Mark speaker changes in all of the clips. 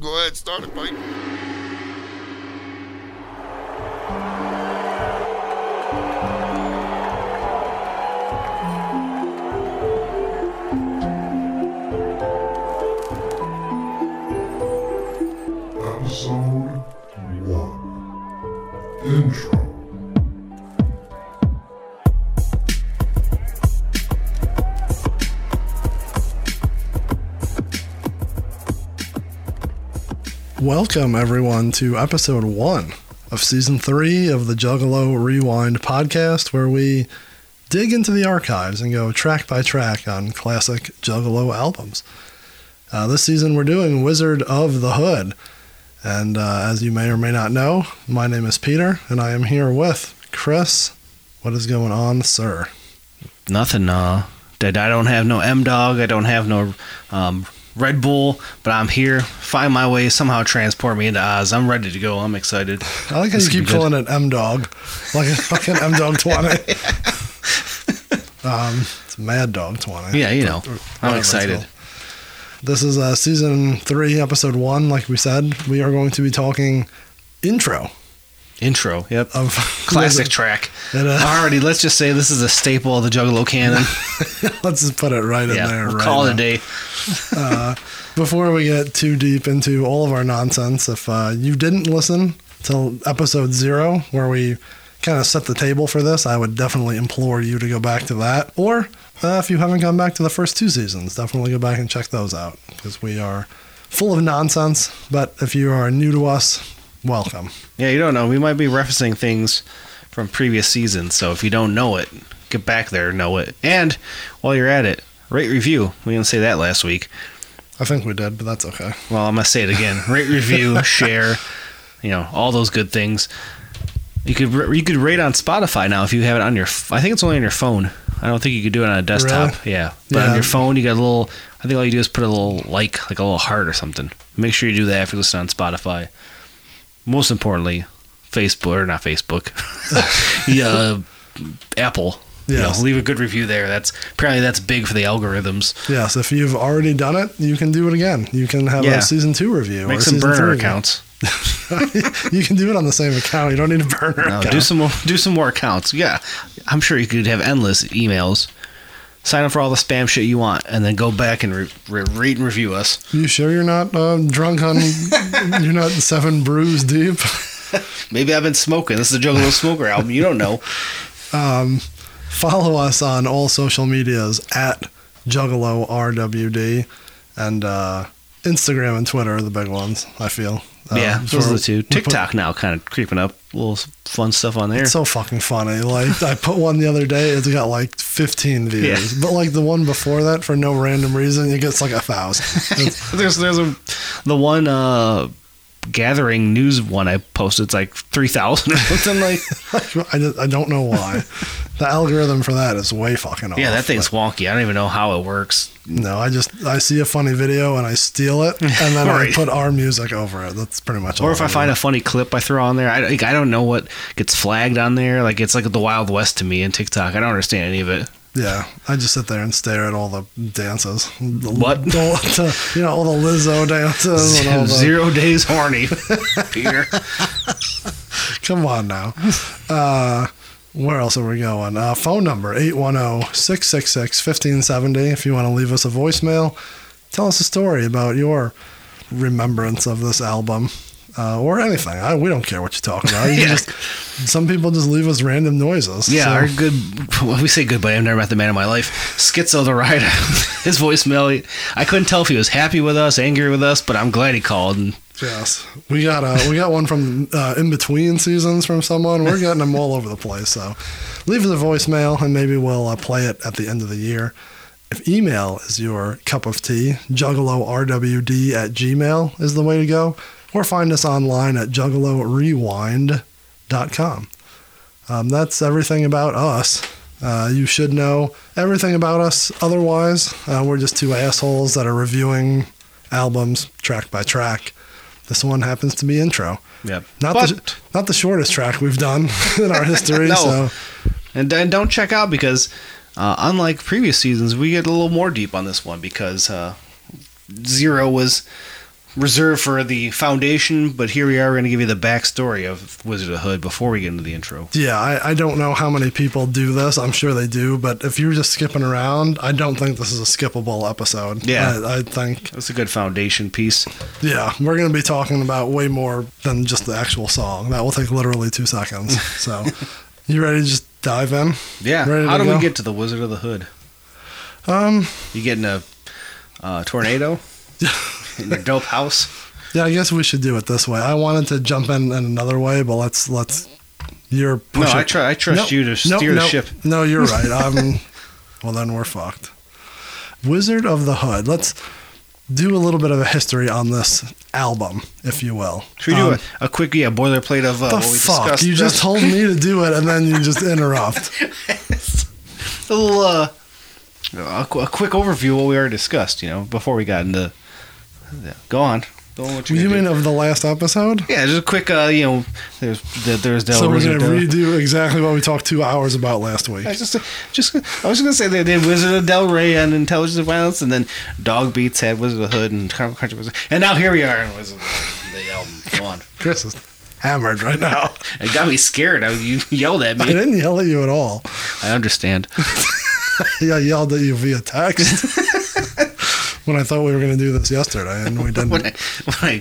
Speaker 1: Go ahead, start it, Mike.
Speaker 2: Welcome, everyone, to episode one of season three of the Juggalo Rewind podcast, where we dig into the archives and go track by track on classic Juggalo albums. Uh, this season, we're doing Wizard of the Hood. And uh, as you may or may not know, my name is Peter, and I am here with Chris. What is going on, sir?
Speaker 3: Nothing. Uh, I don't have no M Dog. I don't have no um, Red Bull. But I'm here. Find my way. Somehow transport me into Oz. I'm ready to go. I'm excited.
Speaker 2: I like how
Speaker 3: This
Speaker 2: you keep calling it M Dog, like a fucking M Dog 20. um, it's Mad Dog 20.
Speaker 3: Yeah, you know.
Speaker 2: Or
Speaker 3: I'm excited.
Speaker 2: This is uh, season three, episode one. Like we said, we are going to be talking intro
Speaker 3: Intro. Yep.
Speaker 2: of
Speaker 3: Classic track.
Speaker 2: And, uh,
Speaker 3: Already. Let's just say this is a staple of the Juggalo canon.
Speaker 2: Let's just put it right in
Speaker 3: yeah.
Speaker 2: there.
Speaker 3: We'll
Speaker 2: right
Speaker 3: call it a day.
Speaker 2: Before we get too deep into all of our nonsense, if uh, you didn't listen till episode zero, where we kind of set the table for this, I would definitely implore you to go back to that. Or uh, if you haven't gone back to the first two seasons, definitely go back and check those out because we are full of nonsense. But if you are new to us, welcome.
Speaker 3: Yeah, you don't know. We might be referencing things from previous seasons. So if you don't know it, get back there, know it. And while you're at it, rate review. We didn't say that last week.
Speaker 2: I think we did, but that's okay.
Speaker 3: Well, I'm gonna say it again. Rate, review, share, you know, all those good things. You could you could rate on Spotify now if you have it on your. I think it's only on your phone. I don't think you could do it on a desktop. Yeah, but
Speaker 2: Yeah.
Speaker 3: on your phone you got a little. I think all you do is put a little like, like a little heart or something. Make sure you do that if you listen on Spotify. Most importantly, Facebook or not Facebook. yeah, uh, Apple. You know, leave a good review there. That's apparently that's big for the algorithms.
Speaker 2: Yes, if you've already done it, you can do it again. You can have
Speaker 3: Yeah.
Speaker 2: a season two review.
Speaker 3: Make
Speaker 2: or
Speaker 3: some burner
Speaker 2: three
Speaker 3: accounts.
Speaker 2: you can do it on the same account. You don't need a burner
Speaker 3: No,
Speaker 2: account.
Speaker 3: do some more. Do some more accounts. Yeah, I'm sure you could have endless emails. Sign up for all the spam shit you want, and then go back and re- re- rate and review us.
Speaker 2: You sure you're not uh, drunk on? you're not seven brews deep.
Speaker 3: Maybe I've been smoking. This is the Juggalo Smoker album. You don't know.
Speaker 2: Follow us on all social medias at Juggalo RWD, and uh, Instagram and Twitter are the big ones. I feel. Uh,
Speaker 3: yeah, those are the two.
Speaker 2: put-
Speaker 3: TikTok now kind of creeping up. Little fun stuff on there.
Speaker 2: It's so fucking funny. Like I put one the other day, it's got like 15 views,
Speaker 3: Yeah.
Speaker 2: but like the one before that, for no random reason, it gets like a thousand.
Speaker 3: There's there's a the one uh gathering news one I posted. It's like three thousand or something like.
Speaker 2: I, just, I don't know why. The algorithm for that is way fucking off.
Speaker 3: Yeah, that thing's wonky. I don't even know how it works.
Speaker 2: No, I just I see a funny video and I steal it and then I put our music over it. That's pretty much all.
Speaker 3: Or if I find a funny clip I throw on there, I, like, I don't know what gets flagged on there. Like it's like the Wild West to me in TikTok. I don't understand any of it.
Speaker 2: Yeah, I just sit there and stare at all the dances. The,
Speaker 3: What?
Speaker 2: the- you know, all the Lizzo dances and all the.
Speaker 3: Zero days horny, Peter.
Speaker 2: Come on now. Uh, where else are we going? Uh, phone number 810-666-1570 if you want to leave us a voicemail. Tell us a story about your remembrance of this album. Uh, or anything. I, we don't care what you're talking about. You
Speaker 3: Yeah.
Speaker 2: just some people just leave us random noises.
Speaker 3: Yeah,
Speaker 2: so-
Speaker 3: our good. Well, we say good, but I've never met the man in my life. Schizo the writer. His voicemail. I couldn't tell if he was happy with us, angry with us, but I'm glad he called. And
Speaker 2: Yes, we got uh, we got one from uh, in between seasons from someone. We're getting them all over the place. So leave a voicemail and maybe we'll uh, play it at the end of the year. If email is your cup of tea, juggalorwd at gmail is the way to go. Or find us online at juggalorewind.com. Um, that's everything about us. Uh, you should know everything about us. Otherwise, uh, we're just two assholes that are reviewing albums track by track. This one happens to be intro.
Speaker 3: Yep.
Speaker 2: Not
Speaker 3: But-
Speaker 2: the not the shortest track we've done in our history.
Speaker 3: No.
Speaker 2: So
Speaker 3: And, and don't check out because, uh, unlike previous seasons, we get a little more deep on this one because uh, Zero was reserved for the foundation, but here we are. We're going to give you the backstory of Wizard of the Hood before we get into the intro.
Speaker 2: Yeah, I, I don't know how many people do this. I'm sure they do, but if you're just skipping around, I don't think this is a skippable episode.
Speaker 3: Yeah.
Speaker 2: I, I think,
Speaker 3: That's a good foundation piece.
Speaker 2: yeah, we're going to be talking about way more than just the actual song. That will take literally two seconds. So, you ready to just dive in?
Speaker 3: Yeah.
Speaker 2: Ready
Speaker 3: How do
Speaker 2: go?
Speaker 3: we get to the Wizard of the Hood?
Speaker 2: Um,
Speaker 3: You getting a uh, tornado in your dope house?
Speaker 2: yeah, I guess we should do it this way. I wanted to jump in in another way, but let's let's. You're
Speaker 3: No. I, try, I trust
Speaker 2: Nope,
Speaker 3: you to
Speaker 2: nope,
Speaker 3: steer the
Speaker 2: nope.
Speaker 3: ship.
Speaker 2: No, you're right. Um, well, then we're fucked. Wizard of the Hood. Let's do a little bit of a history on this album, if you will.
Speaker 3: Should we do
Speaker 2: Um,
Speaker 3: a, a quick yeah boilerplate of uh,
Speaker 2: the
Speaker 3: what we
Speaker 2: fuck?
Speaker 3: discussed?
Speaker 2: You just told me to do it, and then you just interrupt.
Speaker 3: a little uh, a, a quick overview of what we already discussed. You know, before we got into. Yeah, go on. Go on what you're
Speaker 2: You mean
Speaker 3: do.
Speaker 2: of the last episode?
Speaker 3: Yeah, just a quick. Uh, you know, there's there- there's Del
Speaker 2: so we're
Speaker 3: Wizard.
Speaker 2: gonna
Speaker 3: Del-
Speaker 2: redo exactly what we talked two hours about last week.
Speaker 3: I just, just, I was gonna say they did Wizard of Delray and Intelligence of Violence, and then Dog Beats had Wizard of the Hood and Country Country Wizard, and now here we are in Wizard of the, the album. Go on.
Speaker 2: Chris is hammered right now.
Speaker 3: It got me scared. I, you yelled at me.
Speaker 2: I didn't yell at you at all.
Speaker 3: I understand.
Speaker 2: Yeah, I yelled at you via text when I thought we were going to do this yesterday, and we didn't.
Speaker 3: when I, when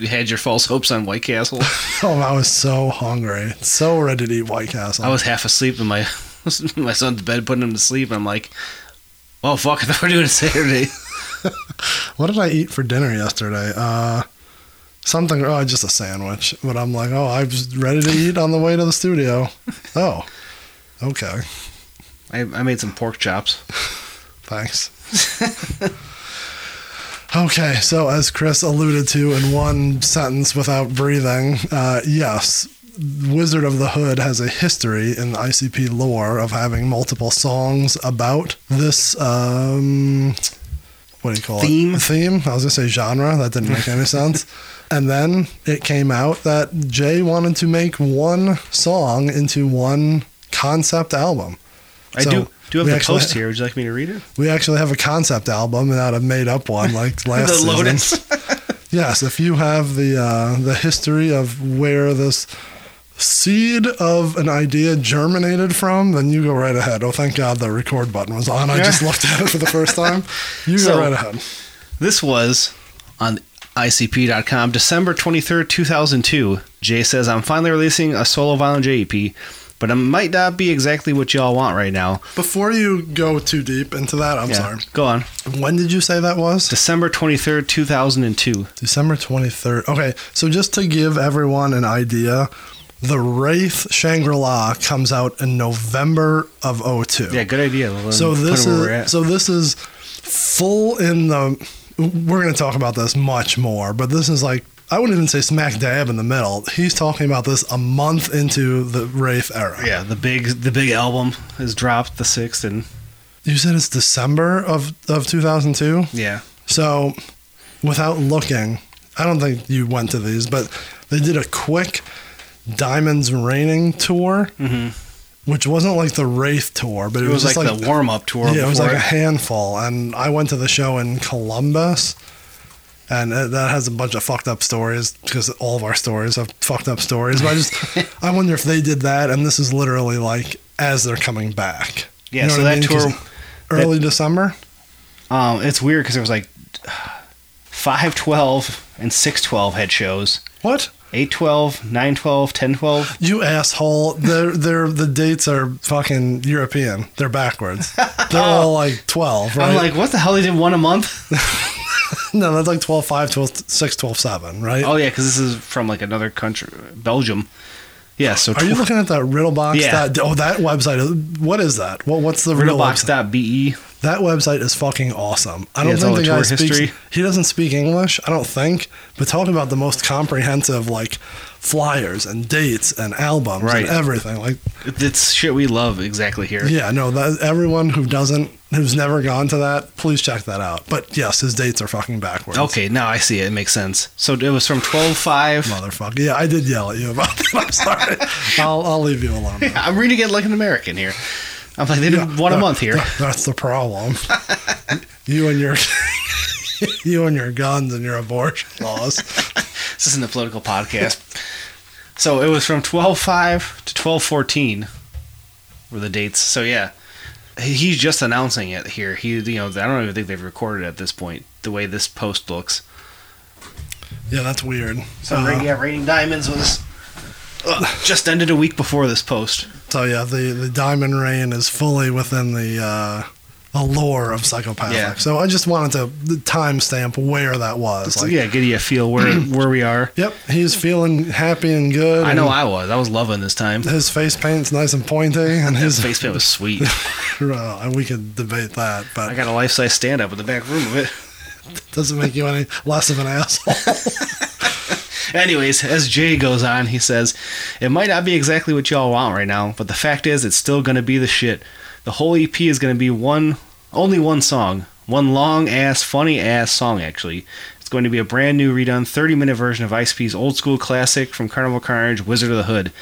Speaker 3: I had your false hopes on White Castle,
Speaker 2: Oh, I was so hungry, so ready to eat White Castle.
Speaker 3: I was half asleep in my my son's bed, putting him to sleep. And I'm like, "Well, fuck! I thought we were doing it Saturday."
Speaker 2: What did I eat for dinner yesterday? Uh, something. Oh, just a sandwich. But I'm like, oh, I was ready to eat on the way to the studio. Oh, okay.
Speaker 3: I, I made some pork chops.
Speaker 2: Thanks. Okay, so as Chris alluded to in one sentence without breathing, uh, yes, Wizard of the Hood has a history in the ICP lore of having multiple songs about this. Um, what do you call
Speaker 3: Theme?
Speaker 2: it? Theme. Theme. I was gonna say genre. That didn't make any sense. And then it came out that Jay wanted to make one song into one concept album.
Speaker 3: I
Speaker 2: So,
Speaker 3: do do you have
Speaker 2: we
Speaker 3: the post here. Would you like me to read it?
Speaker 2: We actually have a concept album and not a made up one like last
Speaker 3: the
Speaker 2: season.
Speaker 3: Lotus.
Speaker 2: Yes, if you have the uh, the history of where this seed of an idea germinated from, then you go right ahead. Oh, thank God the record button was on. I just looked at it for the first time. You
Speaker 3: So-
Speaker 2: go right ahead.
Speaker 3: This was on ICP.com, December 23rd, 2002. Jay says, I'm finally releasing a solo Violent J EP, but it might not be exactly what y'all want right now.
Speaker 2: Before you go too deep into that, I'm
Speaker 3: Yeah,
Speaker 2: sorry.
Speaker 3: Go on.
Speaker 2: When did you say that was?
Speaker 3: December 23rd, 2002.
Speaker 2: December 23rd. Okay, so just to give everyone an idea, the Wraith Shangri La comes out in November of 02.
Speaker 3: Yeah, good idea. We'll
Speaker 2: So this
Speaker 3: it where we're
Speaker 2: is so this is full in the. We're going to talk about this much more, but this is like I wouldn't even say smack dab in the middle. He's talking about this a month into the Wraith era.
Speaker 3: yeah, the big the big album is dropped the sixth, and
Speaker 2: You said it's December of of 2002.
Speaker 3: yeah,
Speaker 2: So, without looking, I don't think you went to these, but they did a quick Diamonds Raining tour, which wasn't like the Wraith tour, but it,
Speaker 3: Mm-hmm. it was,
Speaker 2: just
Speaker 3: like,
Speaker 2: like
Speaker 3: the warm up tour.
Speaker 2: Yeah, it was like a handful, and I went to the show in Columbus, and that has a bunch of fucked up stories because all of our stories have fucked up stories. But I just, I wonder if they did that, and this is literally like as they're coming back.
Speaker 3: Yeah, so that
Speaker 2: 'Cause
Speaker 3: tour-
Speaker 2: early December.
Speaker 3: Um, it's weird because it was like five twelve and six twelve had shows.
Speaker 2: What?
Speaker 3: 812, 912, 1012.
Speaker 2: You asshole! They're they're the dates are fucking European. They're backwards. They're all like twelve, right?
Speaker 3: I'm like, what the hell? They did one a month?
Speaker 2: no, that's like 12, 5, 12, 6, 12, 7, right?
Speaker 3: Oh, yeah, because this is from like another country, Belgium. Yeah, so
Speaker 2: Are you looking at that Riddlebox?
Speaker 3: Yeah.
Speaker 2: That, oh, that website. What is that? What what's the
Speaker 3: riddlebox.be.
Speaker 2: That website is fucking awesome. I don't think the guy speaks.
Speaker 3: history.
Speaker 2: He doesn't speak English. I don't think. But talking about the most comprehensive like flyers and dates and albums
Speaker 3: Right.
Speaker 2: and everything. Like
Speaker 3: It's shit we love exactly here.
Speaker 2: yeah, no, that everyone who doesn't who's never gone to that, please check that out. But yes, his dates are fucking backwards.
Speaker 3: Okay, now I see it. It makes sense. So it was from 12.5.
Speaker 2: Motherfucker. Yeah, I did yell at you about that. I'm sorry. I'll I'll leave you alone. now.
Speaker 3: I'm reading it like an American here. I'm like, they did
Speaker 2: Yeah,
Speaker 3: one a month here.
Speaker 2: that- that's the problem. you and your you and your guns and your abortion laws.
Speaker 3: This isn't a political podcast. So it was from twelve five to twelve fourteen were the dates. So yeah, he's just announcing it here. He, you know, I don't even think they've recorded it at this point. The way this post looks.
Speaker 2: yeah, that's weird.
Speaker 3: So
Speaker 2: Uh,
Speaker 3: yeah, Raining Diamonds was uh, just ended a week before this post.
Speaker 2: So yeah, the the Diamond Rain is fully within the uh, the lore of psychopathic.
Speaker 3: Yeah.
Speaker 2: So I just wanted to timestamp where that was. Like,
Speaker 3: yeah, give you a feel where where we are.
Speaker 2: Yep, he's feeling happy and good.
Speaker 3: I know I was. I was loving this time.
Speaker 2: his face paint's nice and pointy, and
Speaker 3: His face paint was sweet.
Speaker 2: and we could debate that, but I
Speaker 3: got a life size stand up in the back room of it.
Speaker 2: doesn't make you any less of an asshole.
Speaker 3: Anyways, as Jay goes on, he says, It might not be exactly what y'all want right now, but the fact is, it's still going to be the shit. The whole EP is going to be one, only one song. One long ass, funny ass song, actually. It's going to be a brand new, redone 30 minute version of ICP's old school classic from Carnival Carnage, Wizard of the Hood.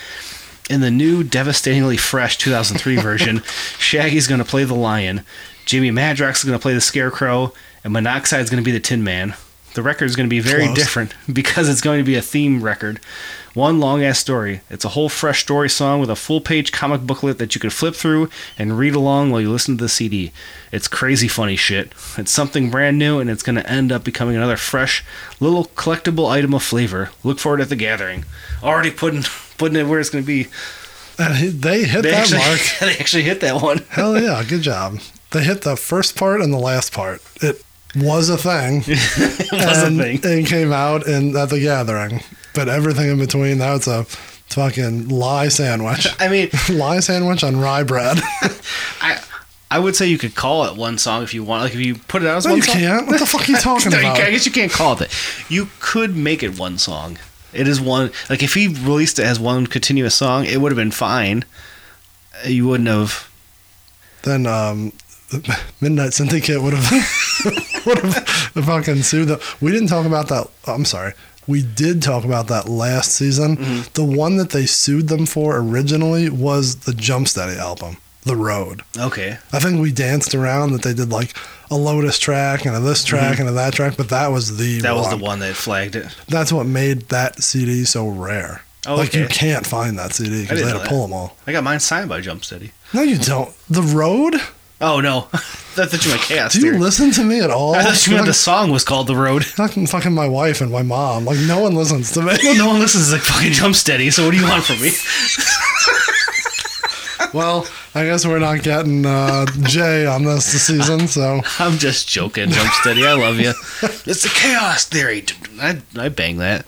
Speaker 3: In the new, devastatingly fresh 2003 version, Shaggy's going to play the lion, Jamie Madrox is going to play the scarecrow, and Monoxide's going to be the Tin Man. The record is going to be very
Speaker 2: Close.
Speaker 3: different because it's going to be a theme record. One long ass story. It's a whole fresh story song with a full page comic booklet that you can flip through and read along while you listen to the CD. It's crazy funny shit. It's something brand new and it's going to end up becoming another fresh little collectible item of flavor. Look for it at the gathering. Already putting putting it where it's going to be.
Speaker 2: Uh, and they hit
Speaker 3: They
Speaker 2: that
Speaker 3: actually,
Speaker 2: mark.
Speaker 3: they actually hit that one.
Speaker 2: Hell yeah, good job. They hit the first part and the last part. It was a thing.
Speaker 3: it was
Speaker 2: and
Speaker 3: a thing.
Speaker 2: It came out in at the gathering, but everything in between now it's a fucking lie sandwich.
Speaker 3: I mean,
Speaker 2: lie sandwich on rye bread.
Speaker 3: I I would say you could call it one song if you want. Like if you put it out as
Speaker 2: no,
Speaker 3: one
Speaker 2: you
Speaker 3: song.
Speaker 2: can't. What the fuck are you talking
Speaker 3: No,
Speaker 2: about?
Speaker 3: can't- I guess you can't call it that. You could make it one song. It is one. Like if he released it as one continuous song, it would have been fine. You wouldn't have.
Speaker 2: Then um, Midnight Syndicate would have would have fucking sued them. We didn't talk about that. I'm sorry. We did talk about that last season.
Speaker 3: Mm-hmm.
Speaker 2: The one that they sued them for originally was the Jumpsteady album, The Road.
Speaker 3: Okay.
Speaker 2: I think we danced around that they did like a Lotus track and a this track and a that track, but that was the
Speaker 3: Mm-hmm. That was
Speaker 2: one.
Speaker 3: the one that flagged it.
Speaker 2: That's what made that CD so rare.
Speaker 3: Oh,
Speaker 2: Like you can't find that CD because they had to pull them all.
Speaker 3: I got mine signed by Jumpsteady.
Speaker 2: No, you don't. The Road?
Speaker 3: Oh no, that's thought you chaos.
Speaker 2: Do you listen to me at all?
Speaker 3: I thought you meant the song was called The Road.
Speaker 2: fucking, fucking my wife and my mom. Like no one listens to me.
Speaker 3: Well, no one listens to like fucking Jumpsteady. So what do you want from me?
Speaker 2: well, I guess we're not getting uh, Jay on this this season, so
Speaker 3: I'm just joking, Jumpsteady. I love you. It's the chaos theory. I I bang that.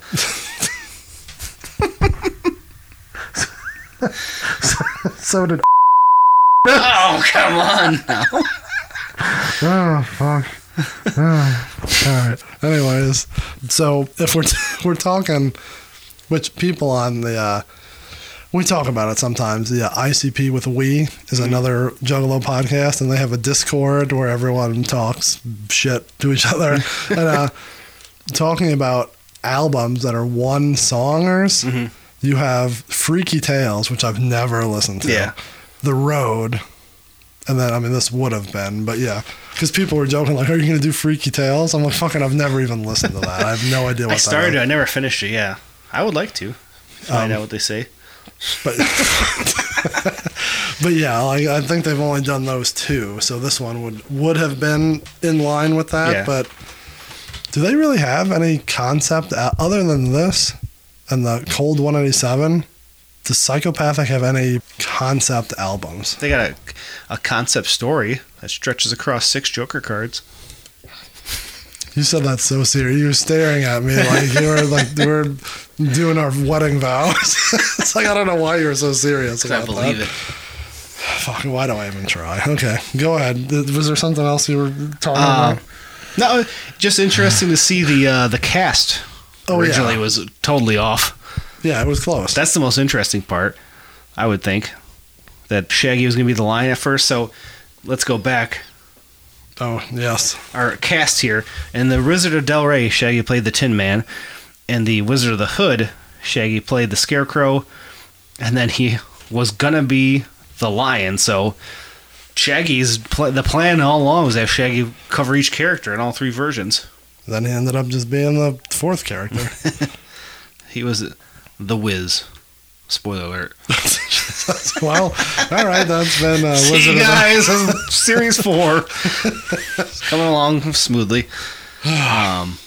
Speaker 2: so did.
Speaker 3: Oh come on now.
Speaker 2: Oh fuck. Oh, all right. Anyways, so if we're we're talking, which people on the uh, we talk about it sometimes. The uh, ICP with we is another Juggalo podcast, and they have a Discord where everyone talks shit to each other, and uh, talking about albums that are one songers. You have Freaky Tales, which I've never listened to.
Speaker 3: Yeah.
Speaker 2: The Road, and then I mean this would have been, but yeah, because people were joking like, "Are you gonna do Freaky Tales?" I'm like, "Fucking, I've never even listened to that. I have no idea what
Speaker 3: I started.
Speaker 2: is."
Speaker 3: I never finished it. Yeah, I would like to find out what they say.
Speaker 2: But but yeah, like I think they've only done those two, so this one would would have been in line with that.
Speaker 3: Yeah.
Speaker 2: But do they really have any concept uh, other than this and the Cold 187? Does Psychopathic have any concept albums?
Speaker 3: They got a, a concept story that stretches across six Joker cards.
Speaker 2: You said that so serious. You were staring at me like you were like we were doing our wedding vows. it's like I don't know why you were so serious.
Speaker 3: I believe
Speaker 2: that.
Speaker 3: it.
Speaker 2: Fuck, why do I even try? Okay, go ahead. Was there something else you were talking
Speaker 3: Uh,
Speaker 2: about?
Speaker 3: No, just interesting to see the uh, the cast.
Speaker 2: Oh, yeah.
Speaker 3: originally was totally off.
Speaker 2: Yeah, it was close.
Speaker 3: That's the most interesting part, I would think. That Shaggy was going to be the lion at first. So let's go back.
Speaker 2: oh yes,
Speaker 3: Our cast here. and the Wizard of Delray, Shaggy played the Tin Man. and the Wizard of the Hood, Shaggy played the Scarecrow. And then he was going to be the lion. So Shaggy's pl- the plan all along was to have Shaggy cover each character in all three versions.
Speaker 2: Then he ended up just being the fourth character.
Speaker 3: He was the Wiz. Spoiler alert.
Speaker 2: well, all right, that's been uh,
Speaker 3: See
Speaker 2: Wizard
Speaker 3: you
Speaker 2: of the
Speaker 3: guys, series four, coming along smoothly. Um,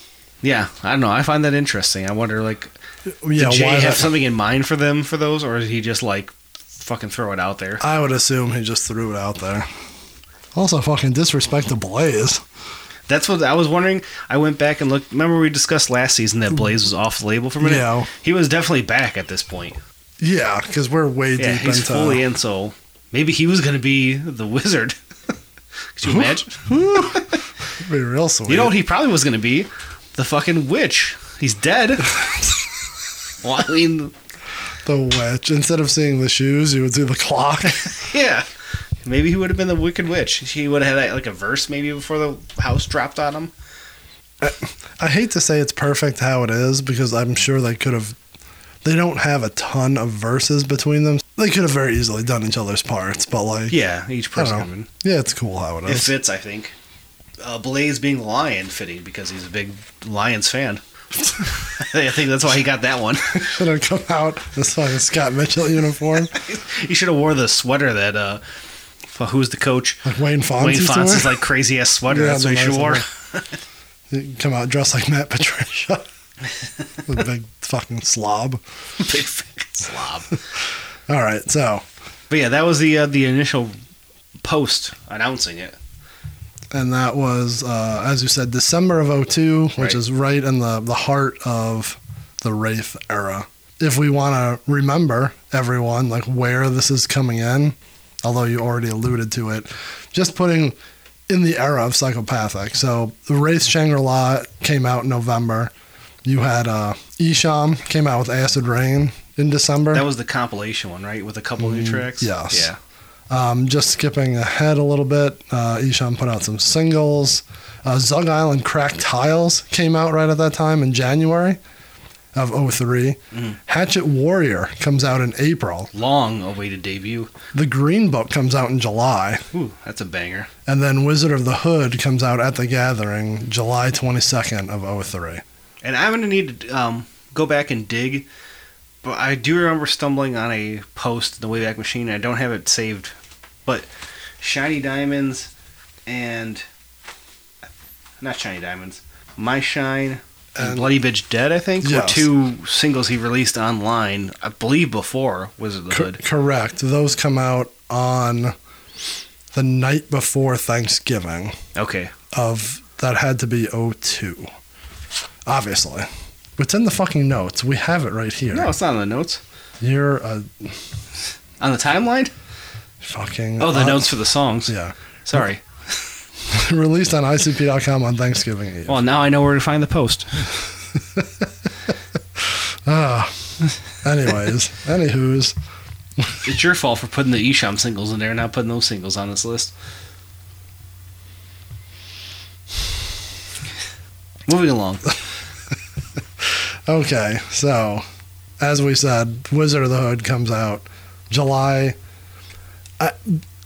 Speaker 3: yeah, I don't know. I find that interesting. I wonder, like,
Speaker 2: Yeah,
Speaker 3: did Jay
Speaker 2: why
Speaker 3: have
Speaker 2: that-
Speaker 3: something in mind for them for those, or did he just like fucking throw it out there?
Speaker 2: I would assume he just threw it out there. Also, fucking disrespect to Blaze.
Speaker 3: That's what I was wondering. I went back and looked. Remember we discussed last season that Blaze was off the label for a minute.
Speaker 2: Yeah.
Speaker 3: he was definitely back at this point.
Speaker 2: Yeah, because we're way
Speaker 3: Yeah,
Speaker 2: deep
Speaker 3: he's
Speaker 2: into.
Speaker 3: fully in. So maybe he was going to be the wizard. Could you imagine?
Speaker 2: be real sweet.
Speaker 3: You know what he probably was going to be? The fucking witch. He's dead. well, I mean,
Speaker 2: the witch. Instead of seeing the shoes, you would see the clock.
Speaker 3: yeah. Maybe he would have been the Wicked Witch. He would have had like a verse maybe before the house dropped on him.
Speaker 2: I hate to say it's perfect how it is because I'm sure they could have. They don't have a ton of verses between them. They could have very easily done each other's parts, but like,
Speaker 3: Yeah, each
Speaker 2: I
Speaker 3: person.
Speaker 2: yeah, it's cool how it
Speaker 3: It
Speaker 2: is.
Speaker 3: fits, I think. Uh, Blaze being lion fitting because he's a big Lions fan. I think that's why he got that one.
Speaker 2: Should have come out in this fucking Scott Mitchell uniform,
Speaker 3: he should have wore the sweater that uh, f- who's the coach?
Speaker 2: like Wayne Fontes.
Speaker 3: Wayne
Speaker 2: Fontes
Speaker 3: is like crazy ass sweater.
Speaker 2: Yeah,
Speaker 3: that's what he
Speaker 2: the
Speaker 3: should
Speaker 2: nice
Speaker 3: wore.
Speaker 2: Come out dressed like Matt Patricia, the big fucking slob.
Speaker 3: big fucking slob.
Speaker 2: All right, so
Speaker 3: But yeah, that was the uh, the initial post announcing it.
Speaker 2: and that was uh, as you said december of 02 which
Speaker 3: Right.
Speaker 2: is right in the, the heart of the wraith era if we want to remember everyone like where this is coming in although you already alluded to it just putting in the era of psychopathic so the wraith shangri-la came out in november you had uh, Esham came out with acid rain in december
Speaker 3: That was the compilation one, right? With a couple new tracks.
Speaker 2: Mm, yes.
Speaker 3: Yeah.
Speaker 2: Um, just skipping ahead a little bit, uh, Esham put out some singles. Uh, Zug Island Cracked Tiles came out right at that time in January of 3
Speaker 3: Mhm.
Speaker 2: Hatchet Warrior comes out in April.
Speaker 3: Long awaited debut.
Speaker 2: The Green Book comes out in July.
Speaker 3: Ooh, that's a banger.
Speaker 2: And then Wizard of the Hood comes out at the Gathering July 22nd of 03.
Speaker 3: And I'm gonna need to um, go back and dig. But I do remember stumbling on a post in the Wayback Machine. I don't have it saved, but Shiny Diamonds and not Shiny Diamonds, My Shine and, Bloody Bitch Dead. I think were two singles he released online. I believe before Wizard of the
Speaker 2: Co-
Speaker 3: Hood.
Speaker 2: correct. Those come out on the night before Thanksgiving.
Speaker 3: Okay,
Speaker 2: of that had to be 02. Obviously. It's in the fucking notes. We have it right here.
Speaker 3: no, it's not on the notes.
Speaker 2: You're a
Speaker 3: On the timeline?
Speaker 2: fucking.
Speaker 3: Oh, the
Speaker 2: uh,
Speaker 3: notes for the songs.
Speaker 2: Yeah.
Speaker 3: Sorry.
Speaker 2: Released on ICP.com on Thanksgiving Eve.
Speaker 3: Well, now I know where to find the post.
Speaker 2: Ah. Anyways, anywho's.
Speaker 3: It's your fault for putting the Esham singles in there, and not putting those singles on this list. Moving along.
Speaker 2: Okay, so as we said, Wizard of the Hood comes out July. I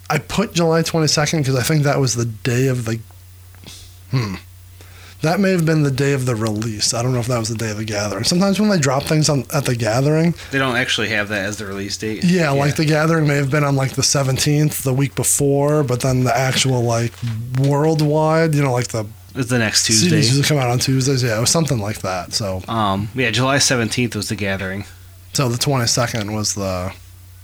Speaker 2: I put July twenty second because I think that was the day of the. Hmm. That may have been the day of the release. I don't know if that was the day of the gathering. Sometimes when they drop things on at the gathering,
Speaker 3: They don't actually have that as the release date.
Speaker 2: yeah, like the gathering may have been on like the seventeenth, the week before, but then the actual like worldwide, you know, like the
Speaker 3: it's the next Tuesday.
Speaker 2: CDs usually come out on Tuesdays. Yeah, it was something like that. So
Speaker 3: Um, yeah, July seventeenth was the gathering,
Speaker 2: So the twenty second was the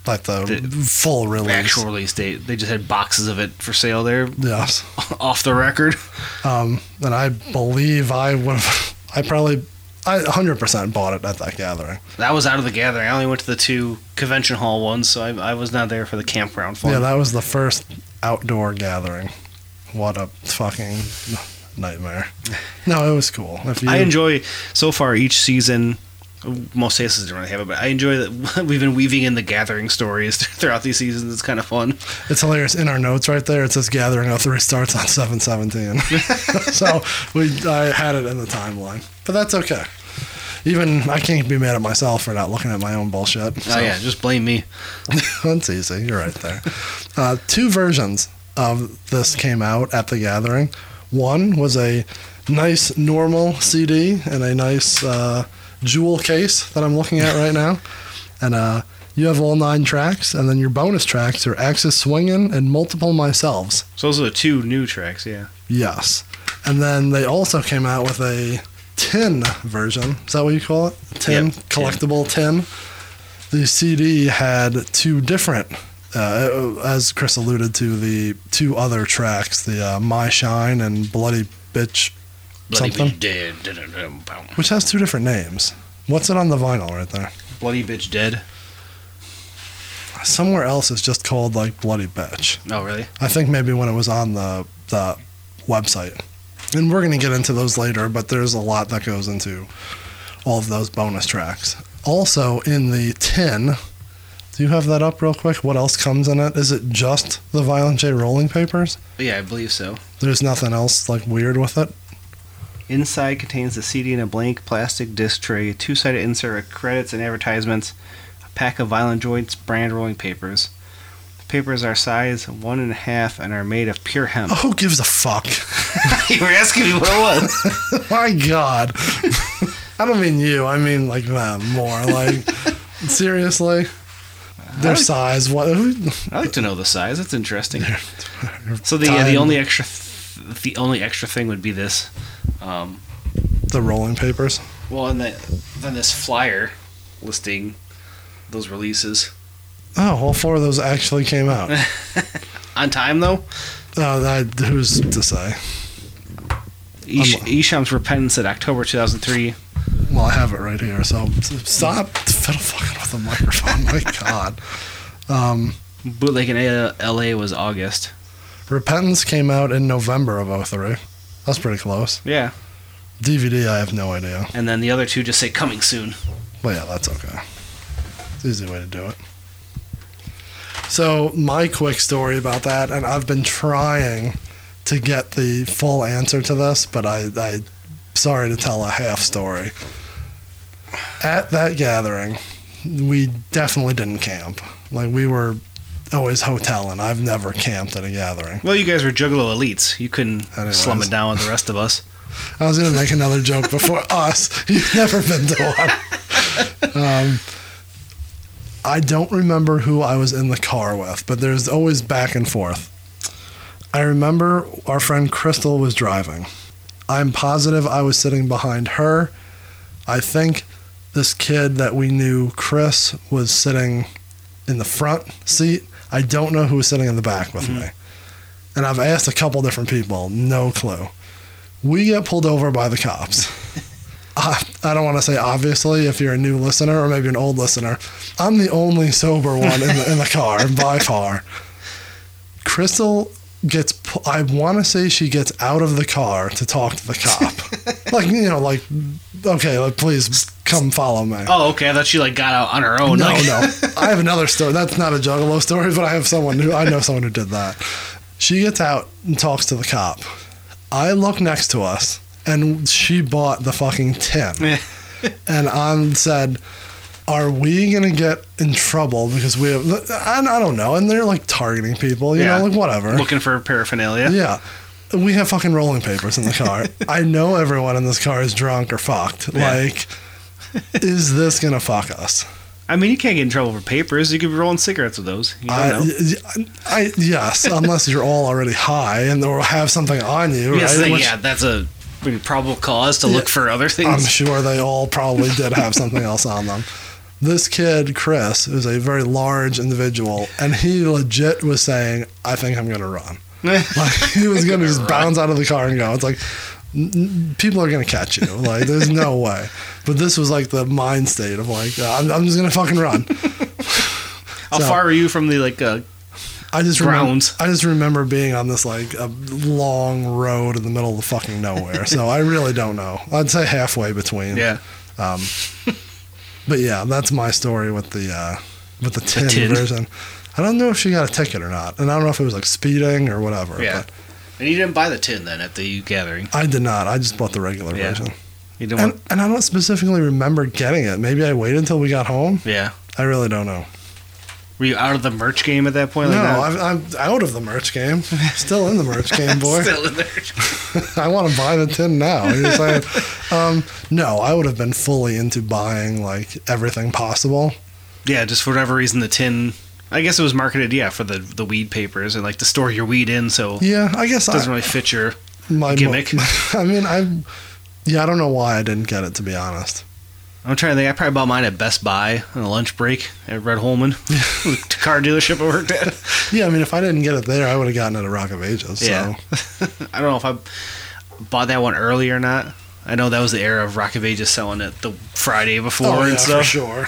Speaker 2: like the,
Speaker 3: The
Speaker 2: full release.
Speaker 3: actual release date. They just had boxes of it for sale there,
Speaker 2: Yes.
Speaker 3: off the record.
Speaker 2: Um, and I believe I would have. I probably. I 100% bought it at that gathering.
Speaker 3: That was out of the gathering. I only went to the two convention hall ones, so I, I was not there for the campground fun.
Speaker 2: Yeah, that was the first outdoor gathering. What a fucking nightmare. No, it was cool. You,
Speaker 3: I enjoy so far each season. Most cases don't really have it, but I enjoy that we've been weaving in the gathering stories throughout these seasons. It's kind of fun.
Speaker 2: It's hilarious. In our notes right there, it says gathering of three starts on 717. so we I had it in the timeline. But that's okay. Even I can't be mad at myself for not looking at my own bullshit.
Speaker 3: Oh yeah, just blame me.
Speaker 2: That's easy. You're right there. Uh, two versions of this came out at the gathering. One was a nice normal CD and a nice uh, jewel case that I'm looking at right now. And uh, you have all nine tracks, and then your bonus tracks are Axis Swingin' and Multiple Myselves.
Speaker 3: So those are the two new tracks, yeah.
Speaker 2: Yes. And then they also came out with a tin version. Is that what you call it? Tin,
Speaker 3: Yep, tin.
Speaker 2: collectible tin. The CD had two different, uh, as Chris alluded to, the two other tracks, the uh, My Shine and Bloody Bitch,
Speaker 3: Bloody
Speaker 2: Something?
Speaker 3: Bitch Dead.
Speaker 2: Which has two different names. What's it on the vinyl right there?
Speaker 3: Bloody Bitch Dead.
Speaker 2: Somewhere else it's just called like Bloody Bitch.
Speaker 3: Oh, really?
Speaker 2: I think maybe when it was on the the website. And we're gonna get into those later, but there's a lot that goes into all of those bonus tracks. Also in the tin, do you have that up real quick? What else comes in it? Is it just the Violent J rolling papers?
Speaker 3: Yeah, I believe so.
Speaker 2: There's nothing else like weird with it.
Speaker 3: Inside contains the CD in a blank plastic disc tray, a two-sided insert with credits and advertisements, a pack of Violent Joints brand rolling papers. The papers are size one and a half and are made of pure hemp.
Speaker 2: Oh, who gives a fuck?
Speaker 3: you were asking me what it was.
Speaker 2: My God. I don't mean you. I mean like more. Like seriously, their
Speaker 3: like-
Speaker 2: size. What?
Speaker 3: I like to know the size. That's interesting.
Speaker 2: Your
Speaker 3: So the uh, the only extra th- the only extra thing would be this. Um,
Speaker 2: the rolling papers.
Speaker 3: well, and the, then this flyer listing those releases
Speaker 2: Oh, all four of those actually came out.
Speaker 3: on time though.
Speaker 2: Oh, that who's to say?
Speaker 3: Ish- Esham's Repentance at October 2003.
Speaker 2: Well, I have it right here. So stop fiddle fucking with the microphone. My God. Um,
Speaker 3: Bootleg in A- LA was August.
Speaker 2: Repentance came out in November of 03. That's pretty close.
Speaker 3: Yeah.
Speaker 2: DVD, I have no idea.
Speaker 3: And then the other two just say coming soon.
Speaker 2: But yeah, that's okay. It's an easy way to do it. So my quick story about that, and I've been trying to get the full answer to this, but I, I sorry to tell a half story. At that gathering, we definitely didn't camp. Like we were always hoteling. I've never camped at a gathering.
Speaker 3: Well, you guys were Juggalo elites. You couldn't
Speaker 2: Anyways.
Speaker 3: slum it down with the rest of us.
Speaker 2: I was gonna make another joke before us. You've never been to one. Um, I don't remember who I was in the car with, but there's always back and forth. I remember our friend Crystal was driving. I'm positive I was sitting behind her. I think this kid that we knew, Chris, was sitting in the front seat. I don't know who was sitting in the back with mm-hmm. me. And I've asked a couple different people, no clue. We get pulled over by the cops. I, I don't want to say obviously if you're a new listener or maybe an old listener. I'm the only sober one in the, in the car by far. Crystal gets, I want to say she gets out of the car to talk to the cop. like, you know, like, okay, like, please come follow me.
Speaker 3: Oh, okay. I thought she like got out on her own.
Speaker 2: No,
Speaker 3: like-
Speaker 2: no. I have another story. That's not a Juggalo story, but I have someone who I know someone who did that. She gets out and talks to the cop. I look next to us, and she bought the fucking tin. and I said, "Are we gonna get in trouble because we have?" I, I don't know. And they're like targeting people, you
Speaker 3: Yeah.
Speaker 2: know, like whatever.
Speaker 3: Looking for paraphernalia.
Speaker 2: Yeah. We have fucking rolling papers in the car. I know everyone in this car is drunk or fucked.
Speaker 3: Yeah.
Speaker 2: Like, is this gonna fuck us?
Speaker 3: I mean, you can't get in trouble for papers. You could be rolling cigarettes with those. You
Speaker 2: I,
Speaker 3: know.
Speaker 2: I, yes, unless you're all already high and or have something on you.
Speaker 3: Yes,
Speaker 2: right?
Speaker 3: they-
Speaker 2: Which
Speaker 3: yeah, that's a probable cause to look for other things.
Speaker 2: I'm sure they all probably did have something else on them. This kid, Chris, is a very large individual, and he legit was saying, "I think I'm gonna run." Like he was gonna just bounce out of the car and go. It's like people are gonna catch you. Like there's no way. But this was like the mind state of like I'm, I'm just gonna fucking run.
Speaker 3: How
Speaker 2: so-
Speaker 3: far are you from the like? Uh,
Speaker 2: I just remember, I just remember being on this like a long road in the middle of the fucking nowhere. so I really don't know. I'd say halfway between.
Speaker 3: yeah,
Speaker 2: Um, but yeah, that's my story with the uh, with the tin,
Speaker 3: tin.
Speaker 2: version. I don't know if she got a ticket or not, and I don't know if it was like speeding or whatever.
Speaker 3: yeah.
Speaker 2: But
Speaker 3: And you didn't buy the tin then at the gathering.
Speaker 2: I did not. I just bought the regular
Speaker 3: Yeah.
Speaker 2: version,
Speaker 3: You didn't
Speaker 2: and
Speaker 3: want.
Speaker 2: and I don't specifically remember getting it. Maybe I waited until we got home.
Speaker 3: Yeah.
Speaker 2: I really don't know.
Speaker 3: Were you out of the merch game at that point?
Speaker 2: No,
Speaker 3: like that?
Speaker 2: I'm, I'm out of the merch game. Still in the merch game, boy.
Speaker 3: Still in there.
Speaker 2: I want to buy the tin now. You're saying, um, no, I would have been fully into buying like everything possible.
Speaker 3: yeah, just for whatever reason, the tin. I guess it was marketed, yeah, for the the weed papers and like to store your weed in, so
Speaker 2: Yeah, I guess it
Speaker 3: doesn't
Speaker 2: I,
Speaker 3: really fit your.
Speaker 2: my
Speaker 3: gimmick.
Speaker 2: I mean, I. Yeah, I don't know why I didn't get it to be honest.
Speaker 3: I'm trying to think. I probably bought mine at Best Buy on a lunch break at Red Holman, the car dealership I worked at.
Speaker 2: Yeah, I mean, if I didn't get it there, I would have gotten it at Rock of Ages. So.
Speaker 3: Yeah. I don't know if I bought that one early or not. I know that was the era of Rock of Ages selling it the Friday before
Speaker 2: Oh, yeah,
Speaker 3: and
Speaker 2: for
Speaker 3: stuff.
Speaker 2: sure.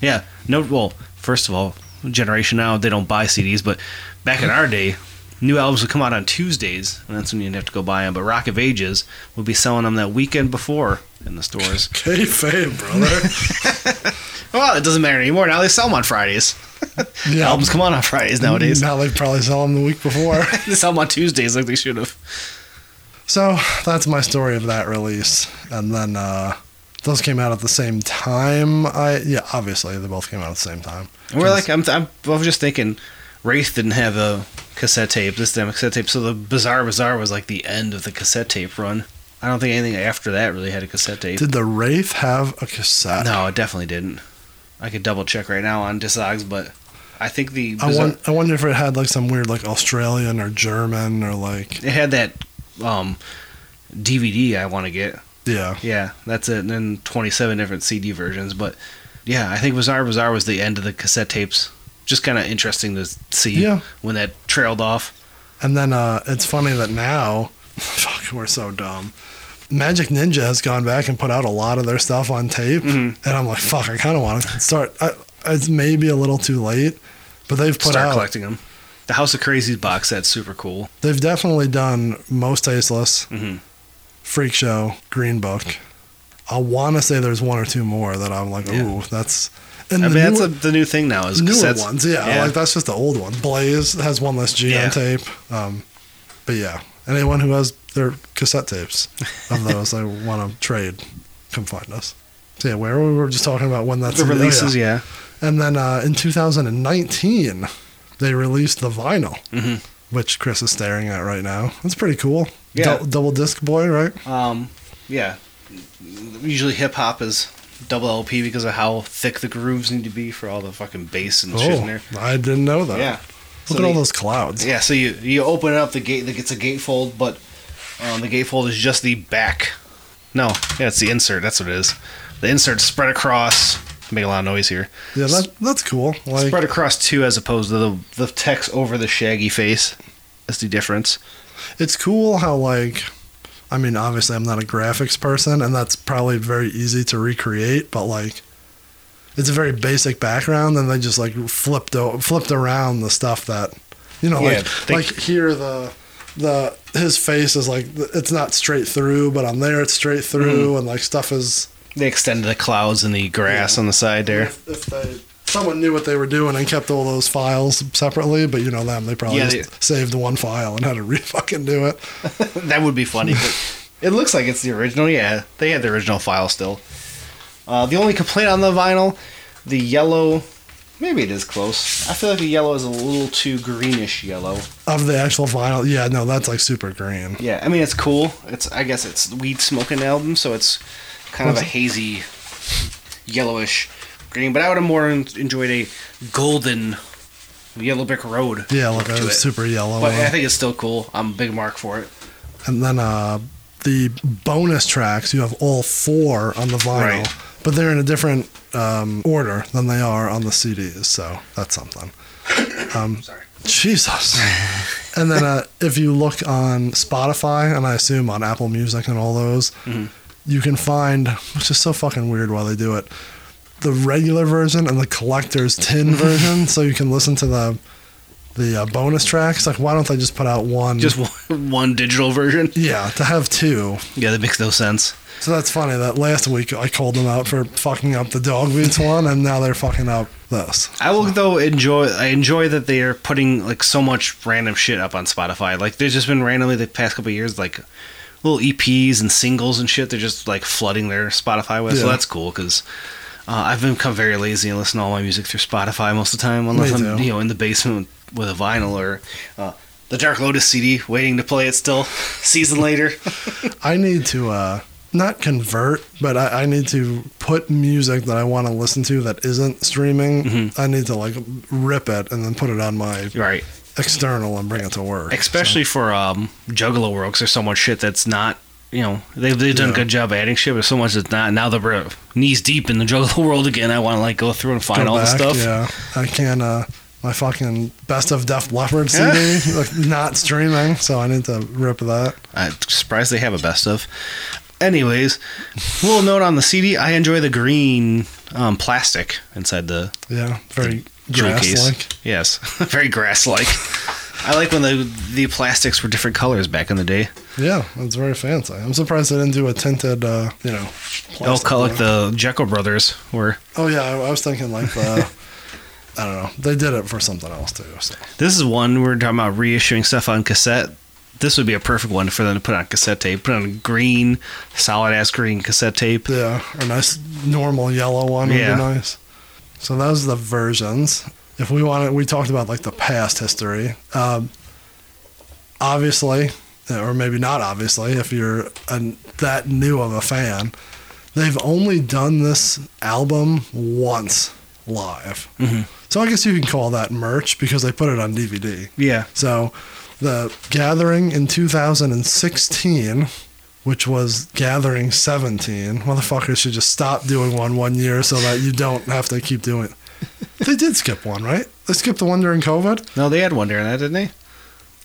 Speaker 3: Yeah. No. Well, first of all, generation now they don't buy CDs, but back in our day, new albums would come out on Tuesdays, and that's when you'd have to go buy them. But Rock of Ages would be selling them that weekend before in the stores.
Speaker 2: Kayfabe, brother.
Speaker 3: well, it doesn't matter anymore. Now they sell them on Fridays.
Speaker 2: Yeah.
Speaker 3: Albums come out on Fridays nowadays.
Speaker 2: Now they probably sell them the week before.
Speaker 3: they sell them on Tuesdays like they should have.
Speaker 2: So that's my story of that release, and then uh, those came out at the same time. I yeah, obviously they both came out at the same time.
Speaker 3: We're like, I'm, I'm, I was just thinking, Wraith didn't have a cassette tape. This damn cassette tape. So the Bizarre Bizarre was like the end of the cassette tape run. I don't think anything after that really had a cassette tape.
Speaker 2: Did the Wraith have a cassette?
Speaker 3: no, it definitely didn't. I could double check right now on Discogs, but I think the
Speaker 2: I, won- I wonder if it had like some weird like Australian or German or like
Speaker 3: it had that um, DVD I want to get.
Speaker 2: yeah.
Speaker 3: Yeah, that's it. And then 27 different CD versions. But yeah, I think Bizarre Bizarre was the end of the cassette tapes. Just kind of interesting to see
Speaker 2: Yeah.
Speaker 3: when that trailed off.
Speaker 2: And then uh, it's funny that now, fuck, we're so dumb. Majik Ninja has gone back and put out a lot of their stuff on tape,
Speaker 3: Mhm.
Speaker 2: and I'm like, fuck, I kind of want to start. I, it's maybe a little too late, but they've put
Speaker 3: Start
Speaker 2: out.
Speaker 3: collecting them. The House of Crazies box set's super cool.
Speaker 2: They've definitely done Mostasteless,
Speaker 3: Mhm.
Speaker 2: Freak Show, Green Book. I want to say there's one or two more that I'm like,
Speaker 3: Yeah.
Speaker 2: ooh, that's. And
Speaker 3: I
Speaker 2: the
Speaker 3: mean, that's
Speaker 2: newer,
Speaker 3: a, the new thing now is
Speaker 2: newer ones, yeah, Like that's just the old one. Blaze has one less G
Speaker 3: Yeah.
Speaker 2: on tape. Um, but yeah, anyone who has their cassette tapes of those they want to trade, come find us. So yeah, where we were just talking about when that's
Speaker 3: the releases, yeah.
Speaker 2: and then uh, in 2019, they released the vinyl,
Speaker 3: Mhm.
Speaker 2: which Chris is staring at right now. That's pretty cool.
Speaker 3: Yeah.
Speaker 2: Dou- double disc boy, right?
Speaker 3: Um, yeah. Usually hip hop is double LP because of how thick the grooves need to be for all the fucking bass and shit in there.
Speaker 2: Oh, I didn't know that.
Speaker 3: Yeah.
Speaker 2: Look
Speaker 3: So
Speaker 2: at all those clouds.
Speaker 3: Yeah, so you you open it up, the gate that gets a gatefold, but um, the gatefold is just the back. No, yeah, it's the insert. That's what it is. The insert spread across. Make a lot of noise here.
Speaker 2: Yeah, that, that's cool. Like,
Speaker 3: spread across two as opposed to the the text over the shaggy face. That's the difference.
Speaker 2: it's cool how like I mean, obviously I'm not a graphics person and that's probably very easy to recreate, but like it's a very basic background and they just like flipped o- flipped around the stuff that you know
Speaker 3: Yeah,
Speaker 2: like
Speaker 3: they-
Speaker 2: like here the the his face is like it's not straight through, but on there it's straight through
Speaker 3: Mm-hmm.
Speaker 2: and like stuff is
Speaker 3: They extended the clouds and the grass
Speaker 2: Yeah.
Speaker 3: on the side there.
Speaker 2: if, if they someone knew what they were doing and kept all those files separately, but you know them, they probably
Speaker 3: Yeah,
Speaker 2: just saved the one file and had to re fucking do it.
Speaker 3: that would be funny. But it looks like it's the original. Yeah, they had the original file still. Uh, the only complaint on the vinyl, the yellow. Maybe it is close. I feel like the yellow is a little too greenish yellow.
Speaker 2: Of the actual vinyl, yeah, no, that's like super green.
Speaker 3: Yeah, I mean it's cool. It's I guess it's weed smoking album, so it's kind of a hazy yellowish green. But I would have more enjoyed a golden yellow brick road.
Speaker 2: Yeah, like a super yellow
Speaker 3: But I think it's still cool. I'm a big mark for it.
Speaker 2: And then uh, the bonus tracks, you have all four on the vinyl,
Speaker 3: Right.
Speaker 2: but they're in a different um, order than they are on the CDs, so that's something. Um,
Speaker 3: Sorry.
Speaker 2: Jesus. and then uh, if you look on Spotify, and I assume on Apple Music and all those,
Speaker 3: Mhm.
Speaker 2: you can find, which is so fucking weird why they do it, the regular version and the collector's tin version, so you can listen to the the uh, bonus tracks. Like, why don't they just put out one?
Speaker 3: Just one, one digital version.
Speaker 2: yeah, to have two.
Speaker 3: Yeah, that makes no sense.
Speaker 2: So that's funny that last week I called them out for fucking up the dog beats one, and now they're fucking up this.
Speaker 3: I will though enjoy. I enjoy that they are putting like so much random shit up on Spotify. Like there's just been randomly the past couple of years like little EPs and singles and shit. They're just like flooding their Spotify with. So that's cool because Uh, I've become very lazy and listen to all my music through Spotify most of the time, unless I'm you know in the basement with a vinyl or uh, the Dark Lotus CD, waiting to play it still, season later.
Speaker 2: I need to uh, not convert, but I, I need to put music that I want to listen to that isn't streaming.
Speaker 3: Mm-hmm.
Speaker 2: I need to like rip it and then put it on my
Speaker 3: right.
Speaker 2: external and bring it to work.
Speaker 3: Especially for um, Juggalo Works, there's so much shit that's not. You know, they've, they've done
Speaker 2: Yeah.
Speaker 3: a good job adding shit, but so much that's not. Now that we're knees deep in the Juggalo world again, I want to like go through and find
Speaker 2: go
Speaker 3: all the stuff.
Speaker 2: Yeah, I can't. Uh, my fucking best of Def Leppard CD like, not streaming, so I need to rip that.
Speaker 3: I'm surprised they have a best of. Anyways, little note on the CD. I enjoy the green um, plastic inside the
Speaker 2: Yeah, very grass like.
Speaker 3: Yes, very grass-like. I like when the the plastics were different colors back in the day.
Speaker 2: Yeah, it's very fancy. I'm surprised they didn't do a tinted, uh, you know.
Speaker 3: Oh, color like the Jeckel Brothers were.
Speaker 2: Oh yeah, I, I was thinking like the. I don't know. They did it for something else too. So
Speaker 3: This is one we're talking about reissuing stuff on cassette. This would be a perfect one for them to put on cassette tape. Put on green, solid ass green cassette tape.
Speaker 2: yeah, a nice normal yellow one would be nice. So those are the versions. If we wanted, we talked about like the past history. Um, obviously, or maybe not obviously, if you're an, that new of a fan, they've only done this album once live.
Speaker 3: Mhm.
Speaker 2: So I guess you can call that merch because they put it on DVD.
Speaker 3: Yeah,
Speaker 2: So the gathering in 2016, which was gathering 17, motherfuckers should just stop doing one one year so that you don't have to keep doing it. They did skip one, right? They skipped the one during COVID.
Speaker 3: no, they had one during that, didn't they?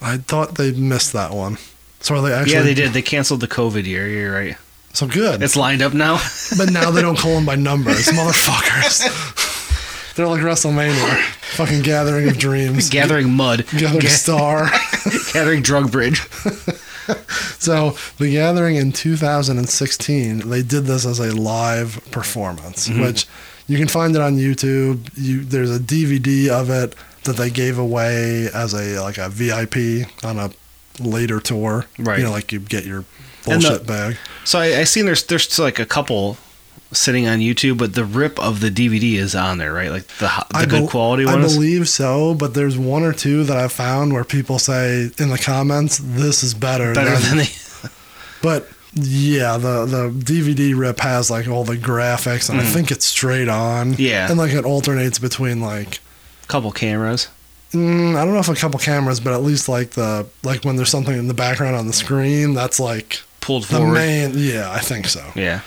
Speaker 2: I thought they missed that one. So are they actually?
Speaker 3: yeah, they did. They canceled the COVID year. You're right.
Speaker 2: So good.
Speaker 3: It's lined up now.
Speaker 2: but now they don't call them by numbers, motherfuckers. They're like WrestleMania, fucking gathering of dreams,
Speaker 3: Gathering mud.
Speaker 2: gathering
Speaker 3: Ga-
Speaker 2: star.
Speaker 3: Gathering drug bridge.
Speaker 2: So the gathering in 2016, they did this as a live performance,
Speaker 3: Mm-hmm.
Speaker 2: which you can find it on YouTube. You there's a DVD of it that they gave away as a like a VIP on a later tour.
Speaker 3: Right.
Speaker 2: You know, like you get your
Speaker 3: And the-
Speaker 2: bullshit bag.
Speaker 3: So I, I seen there's there's like a couple sitting on YouTube, but the rip of the DVD is on there, right? Like the the
Speaker 2: I
Speaker 3: good
Speaker 2: bel-
Speaker 3: quality ones.
Speaker 2: I believe so, but there's one or two that I've found where people say in the comments, "This is better."
Speaker 3: better
Speaker 2: than,
Speaker 3: than the.
Speaker 2: But yeah, the the DVD rip has like all the graphics, and I think it's straight on.
Speaker 3: Mm. Yeah.
Speaker 2: and like it alternates between like a
Speaker 3: couple cameras.
Speaker 2: mm, I don't know if a couple cameras, but at least like the like when there's something in the background on the screen, that's like
Speaker 3: Pulled forward.
Speaker 2: the main. Yeah, I think so.
Speaker 3: Yeah.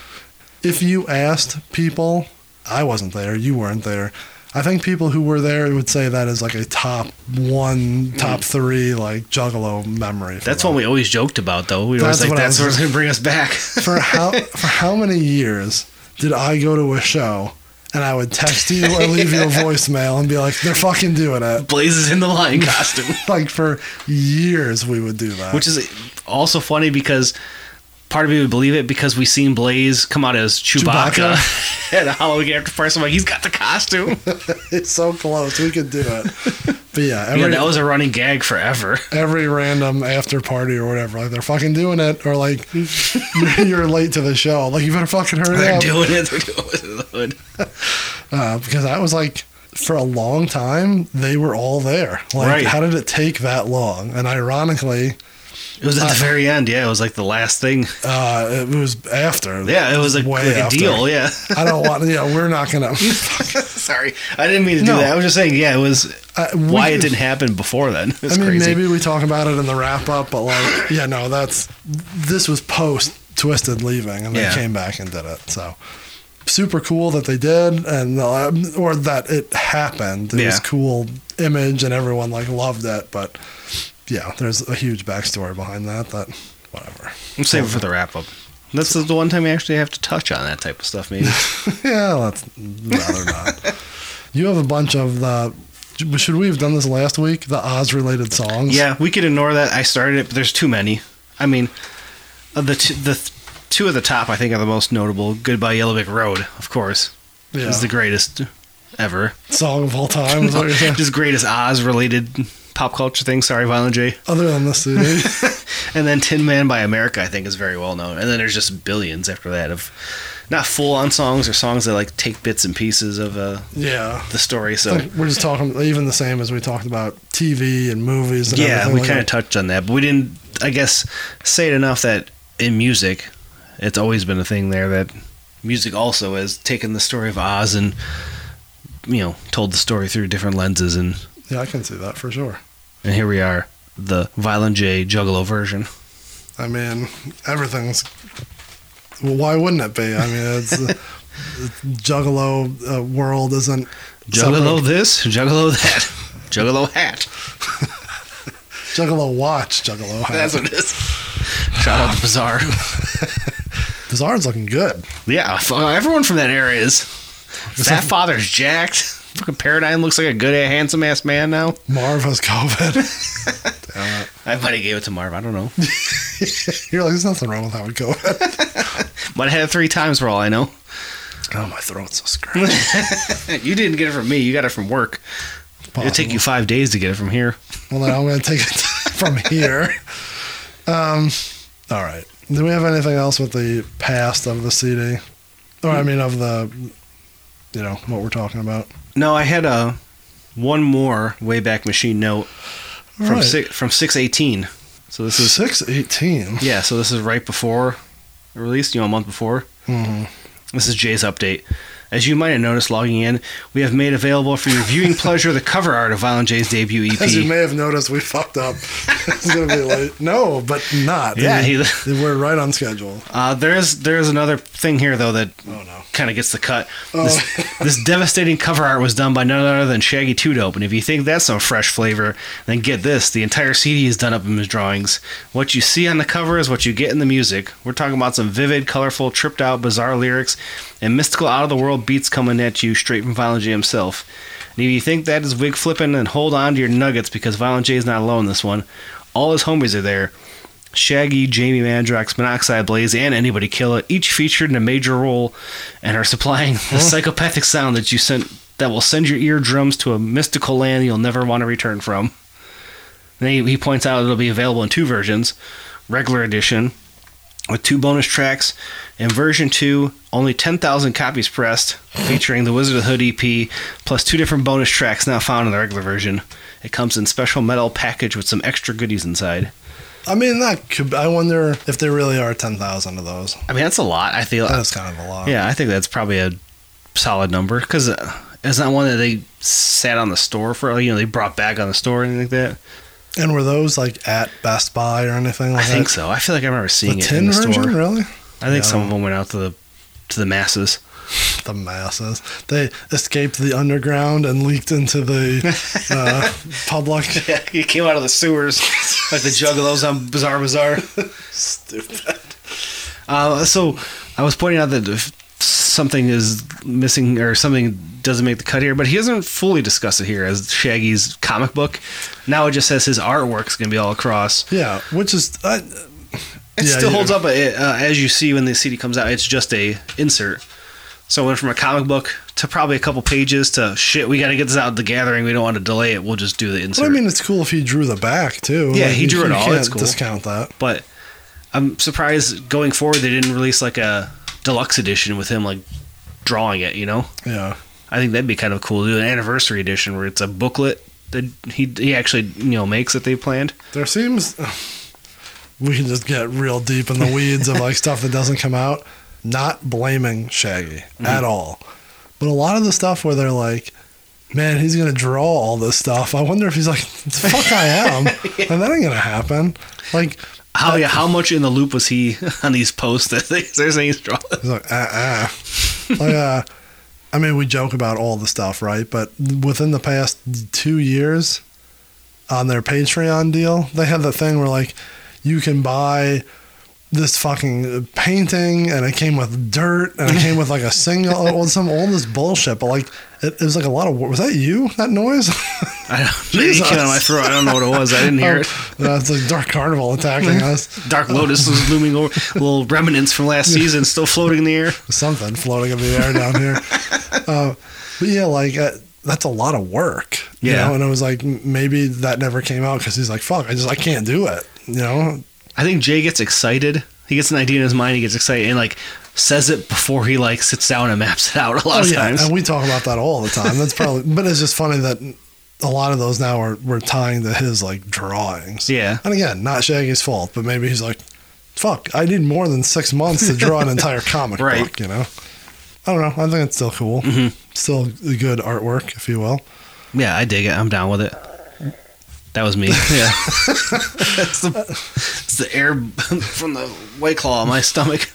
Speaker 2: If you asked people, I wasn't there, you weren't there. I think people who were there would say that is like a top one, mm-hmm. top three, like Juggalo memory.
Speaker 3: That's what we always joked about, though. We were always like, that's what's going to bring us back.
Speaker 2: for how for how many years did I go to a show and I would text you or leave you a voicemail and be like, they're fucking doing it.
Speaker 3: Blazes in the lion costume.
Speaker 2: Like for years we would do that.
Speaker 3: Which is also funny because part of me would believe it because we seen Blaze come out as Chewbacca, at a Halloween after party. So I'm like, he's got the costume.
Speaker 2: it's so close. We could do it. But yeah, every,
Speaker 3: yeah, that was a running gag forever.
Speaker 2: every random after party or whatever, like they're fucking doing it, or like you're, late to the show. Like you better fucking hurry
Speaker 3: They're
Speaker 2: up.
Speaker 3: doing it. They're doing it in the hood.
Speaker 2: uh, because I was like, for a long time, they were all there. Like,
Speaker 3: Right.
Speaker 2: how did it take that long? And ironically,
Speaker 3: It was at the very end. Yeah, it was like the last thing.
Speaker 2: uh, it was after.
Speaker 3: Yeah, it was like, like a deal. Yeah.
Speaker 2: I don't want. Yeah, we're not gonna.
Speaker 3: Sorry, I didn't mean to do
Speaker 2: No.
Speaker 3: that. I was just saying, yeah, it was
Speaker 2: Uh, we-
Speaker 3: why it didn't happen before then.
Speaker 2: I mean,
Speaker 3: crazy.
Speaker 2: maybe we talk about it in the wrap up, but like, yeah, no, that's this was post Twiztid leaving, and they
Speaker 3: Yeah.
Speaker 2: came back and did it. So super cool that they did, and uh, or that it happened. It was
Speaker 3: Yeah.
Speaker 2: cool image, and everyone like loved it. But yeah, there's a huge backstory behind that. That whatever.
Speaker 3: Save it for the wrap up. This is the one time you actually have to touch on that type of stuff, maybe.
Speaker 2: yeah, let's rather not. You have a bunch of the. Should we have done this last week? The Oz related songs.
Speaker 3: yeah, we could ignore that. I started it, but there's too many. I mean, uh, the t- the th- two at the top I think are the most notable. Goodbye Yellow Brick Road, of course,
Speaker 2: yeah.
Speaker 3: is the greatest ever.
Speaker 2: song of all time. Is what you're saying?
Speaker 3: Just greatest Oz related pop culture thing. Sorry, Violent J.
Speaker 2: Other than the CD.
Speaker 3: and then Tin Man by America, I think, is very well known. And then there's just billions after that of not full on songs or songs that like take bits and pieces of uh,
Speaker 2: Yeah.
Speaker 3: the story. So
Speaker 2: we're just talking even the same as we talked about TV and movies. And
Speaker 3: yeah, we
Speaker 2: like
Speaker 3: kind of touched on that, but we didn't, I guess, say it enough that in music, it's always been a thing there that music also has taken the story of Oz and you know told the story through different lenses, and
Speaker 2: yeah, I can see that for sure.
Speaker 3: and here we are, the Violent J Juggalo version.
Speaker 2: I mean, everything's. Well, why wouldn't it be? I mean, it's. the Juggalo uh, world isn't
Speaker 3: Juggalo this, Juggalo that, Juggalo hat.
Speaker 2: Juggalo watch, Juggalo. hat.
Speaker 3: That's what it is. Shout out to Bizarre.
Speaker 2: Bizarre's looking good.
Speaker 3: Yeah, everyone from that area is. That Father's jacked. Fucking Paradigm looks like a good, handsome ass man now.
Speaker 2: Marv has COVID. Damn it.
Speaker 3: I might have gave it to Marv. I don't know.
Speaker 2: You're like, there's nothing wrong with having COVID.
Speaker 3: Might have had it three times for all I know.
Speaker 2: Oh, my throat's so scratchy.
Speaker 3: You didn't get it from me. You got it from work. It'll take you five days to get it from here.
Speaker 2: Well, then I'm going to take it from here. Um, all right. Do we have anything else with the past of the CD? Or, I mean, of the, you know, what we're talking about?
Speaker 3: No, I had a one more Wayback Machine note from
Speaker 2: Right.
Speaker 3: six, from six eighteen. So this is
Speaker 2: 618.
Speaker 3: yeah. So this is right before release. You know, a month before.
Speaker 2: hmm
Speaker 3: This is Jay's update. As you might have noticed logging in, we have made available for your viewing pleasure the cover art of Violent J's debut EP.
Speaker 2: As you may have noticed, we fucked up. it's going to be late. No, but not.
Speaker 3: Yeah, he-
Speaker 2: we're right on schedule.
Speaker 3: Uh, there is there is another thing here though that
Speaker 2: Oh, no.
Speaker 3: kind of gets the cut.
Speaker 2: Oh.
Speaker 3: This, this devastating cover art was done by none other than Shaggy Two Dope, and if you think that's some fresh flavor, then get this: the entire CD is done up in his drawings. What you see on the cover is what you get in the music. We're talking about some vivid, colorful, tripped out, bizarre lyrics and mystical, out of the world beats coming at you straight from Violent J himself. And if you think that is wig flipping, then hold on to your nuggets because Violent J is not alone in this one. All his homies are there. Shaggy, Jamie Madrox, Monoxide Blaze, and Anybody Killa, each featured in a major role and are supplying the psychopathic sound that you sent that will send your eardrums to a mystical land you'll never want to return from. And he, he points out it'll be available in two versions regular edition with two bonus tracks, and version 2, only 10,000 copies pressed, featuring the Wizard of the Hood EP, plus two different bonus tracks now found in the regular version. It comes in special metal package with some extra goodies inside.
Speaker 2: I mean, that could. I wonder if there really are 10,000 of those.
Speaker 3: I mean, that's a lot. I feel.
Speaker 2: That is kind of a lot.
Speaker 3: Yeah, I think that's probably a solid number because uh, it's not one that they sat on the store for. You know, they brought back on the store or anything like that.
Speaker 2: And were those like at Best Buy or anything like that?
Speaker 3: I
Speaker 2: that?
Speaker 3: think so. I feel like I remember
Speaker 2: The
Speaker 3: seeing it in the
Speaker 2: version,
Speaker 3: store.
Speaker 2: really?
Speaker 3: I think some of them went out to the to the masses.
Speaker 2: The masses. They escaped the underground and leaked into the uh, public.
Speaker 3: Yeah, he came out of the sewers like the juggalos on Bizarre Bizarre.
Speaker 2: Stupid.
Speaker 3: Uh, so I was pointing out that if something is missing or something doesn't make the cut here, but he doesn't fully discuss it here as Shaggy's comic book. Now it just says his artwork's gonna be all across.
Speaker 2: Yeah, which is. Uh,
Speaker 3: It
Speaker 2: Yeah,
Speaker 3: still
Speaker 2: yeah.
Speaker 3: holds up, but it, uh, as you see when the CD comes out, it's just a insert. So it went from a comic book to probably a couple pages to shit. We got to get this out of the gathering. We don't want to delay it. We'll just do the insert.
Speaker 2: Well, I mean, it's cool if he drew the back too.
Speaker 3: Yeah, he drew it all.
Speaker 2: Can't
Speaker 3: It's cool.
Speaker 2: discount that.
Speaker 3: but I'm surprised going forward they didn't release like a deluxe edition with him like drawing it. You know,
Speaker 2: Yeah,
Speaker 3: I think that'd be kind of cool. to Do an anniversary edition where it's a booklet that he he actually you know makes that they planned.
Speaker 2: there seems we can just get real deep in the weeds of like stuff that doesn't come out. Not blaming Shaggy
Speaker 3: Mm-hmm.
Speaker 2: at all, but a lot of the stuff where they're like. Man, he's gonna draw all this stuff. I wonder if he's like, "The "Fuck, I am," and that ain't gonna happen. Like,
Speaker 3: How yeah, how much in the loop was he on these posts that they, they're saying he's drawing?
Speaker 2: He's like, ah, ah. like, uh, I mean, we joke about all the stuff, right? But within the past two years, on their Patreon deal, they had the thing where like you can buy this fucking painting, and it came with dirt, and it came with like a single, some all this bullshit. But like, it, it was like a lot of. Was that you? That noise?
Speaker 3: I don't, it came out of my throat. I don't know what it was. I didn't hear it.
Speaker 2: Uh, it's like Dark Carnival attacking us.
Speaker 3: Dark Lotus was looming over, little remnants from last season still floating in the air.
Speaker 2: something floating in the air down here. Uh, but yeah, like uh, that's a lot of work. You
Speaker 3: Yeah.
Speaker 2: know? and it was like maybe that never came out because he's like, "Fuck, I just I can't do it." You know,
Speaker 3: I think Jay gets excited. He gets an idea in his mind. He gets excited and like says it before he like sits down and maps it out. A lot
Speaker 2: Oh
Speaker 3: of
Speaker 2: yeah,
Speaker 3: times.
Speaker 2: and we talk about that all the time. That's probably, but it's just funny that a lot of those now are we're tying to his like drawings.
Speaker 3: Yeah.
Speaker 2: and again, not Shaggy's fault, but maybe he's like, "Fuck, I need more than six months to draw an entire comic
Speaker 3: Right.
Speaker 2: book." You know, I don't know. I think it's still cool.
Speaker 3: Mm-hmm.
Speaker 2: Still good artwork, if you will.
Speaker 3: Yeah, I dig it. I'm down with it. That was me. Yeah. it's, the, it's the air from the white claw on my stomach.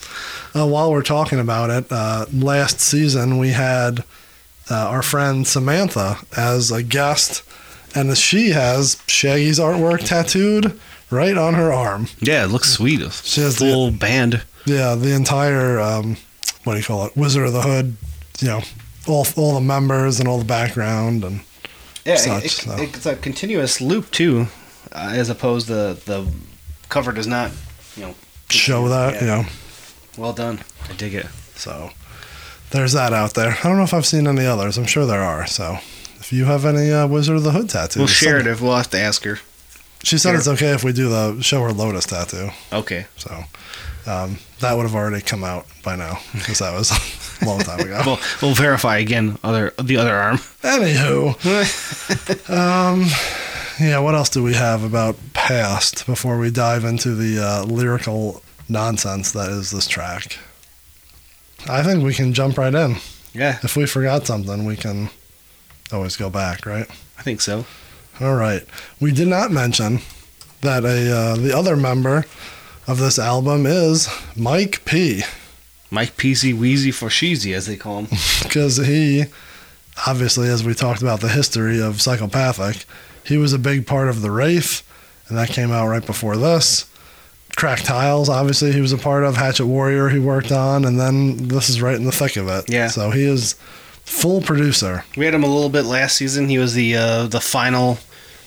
Speaker 2: Uh, while we're talking about it, uh, last season we had uh, our friend Samantha as a guest, and she has Shaggy's artwork tattooed right on her arm.
Speaker 3: Yeah, it looks sweet.
Speaker 2: She has the-
Speaker 3: full band.
Speaker 2: Yeah, the entire um, what do you call it? Wizard of the Hood. You know, all all the members and all the background and
Speaker 3: Yeah,
Speaker 2: such,
Speaker 3: it-
Speaker 2: so.
Speaker 3: it's a continuous loop too, uh, as opposed to the cover does not, you know.
Speaker 2: show that.
Speaker 3: Yeah.
Speaker 2: You know,
Speaker 3: Well done. I dig it.
Speaker 2: so there's that out there. I don't know if I've seen any others. I'm sure there are. So if you have any uh, Wizard of the Hood tattoos,
Speaker 3: We'll share it if we'll have to ask her.
Speaker 2: She said
Speaker 3: Sure.
Speaker 2: it's okay if we do the show her Lotus tattoo.
Speaker 3: Okay.
Speaker 2: So um, that would have already come out by now because that was a long time ago.
Speaker 3: We'll we'll verify again. Other the other arm.
Speaker 2: Anywho, um, yeah. What else do we have about past before we dive into the uh, lyrical nonsense that is this track? I think we can jump right in.
Speaker 3: Yeah,
Speaker 2: If we forgot something, we can always go back, right?
Speaker 3: I think so.
Speaker 2: All right. We did not mention that a uh, the other member of this album is Mike P.
Speaker 3: Mike Peasy Wheezy for Sheezy, as they call him.
Speaker 2: because he obviously as we talked about the history of psychopathic he was a big part of the wraith and that came out right before this crack tiles obviously he was a part of hatchet warrior he worked on and then this is right in the thick of it
Speaker 3: Yeah.
Speaker 2: so he is full producer
Speaker 3: We had him a little bit last season. He was the uh, the final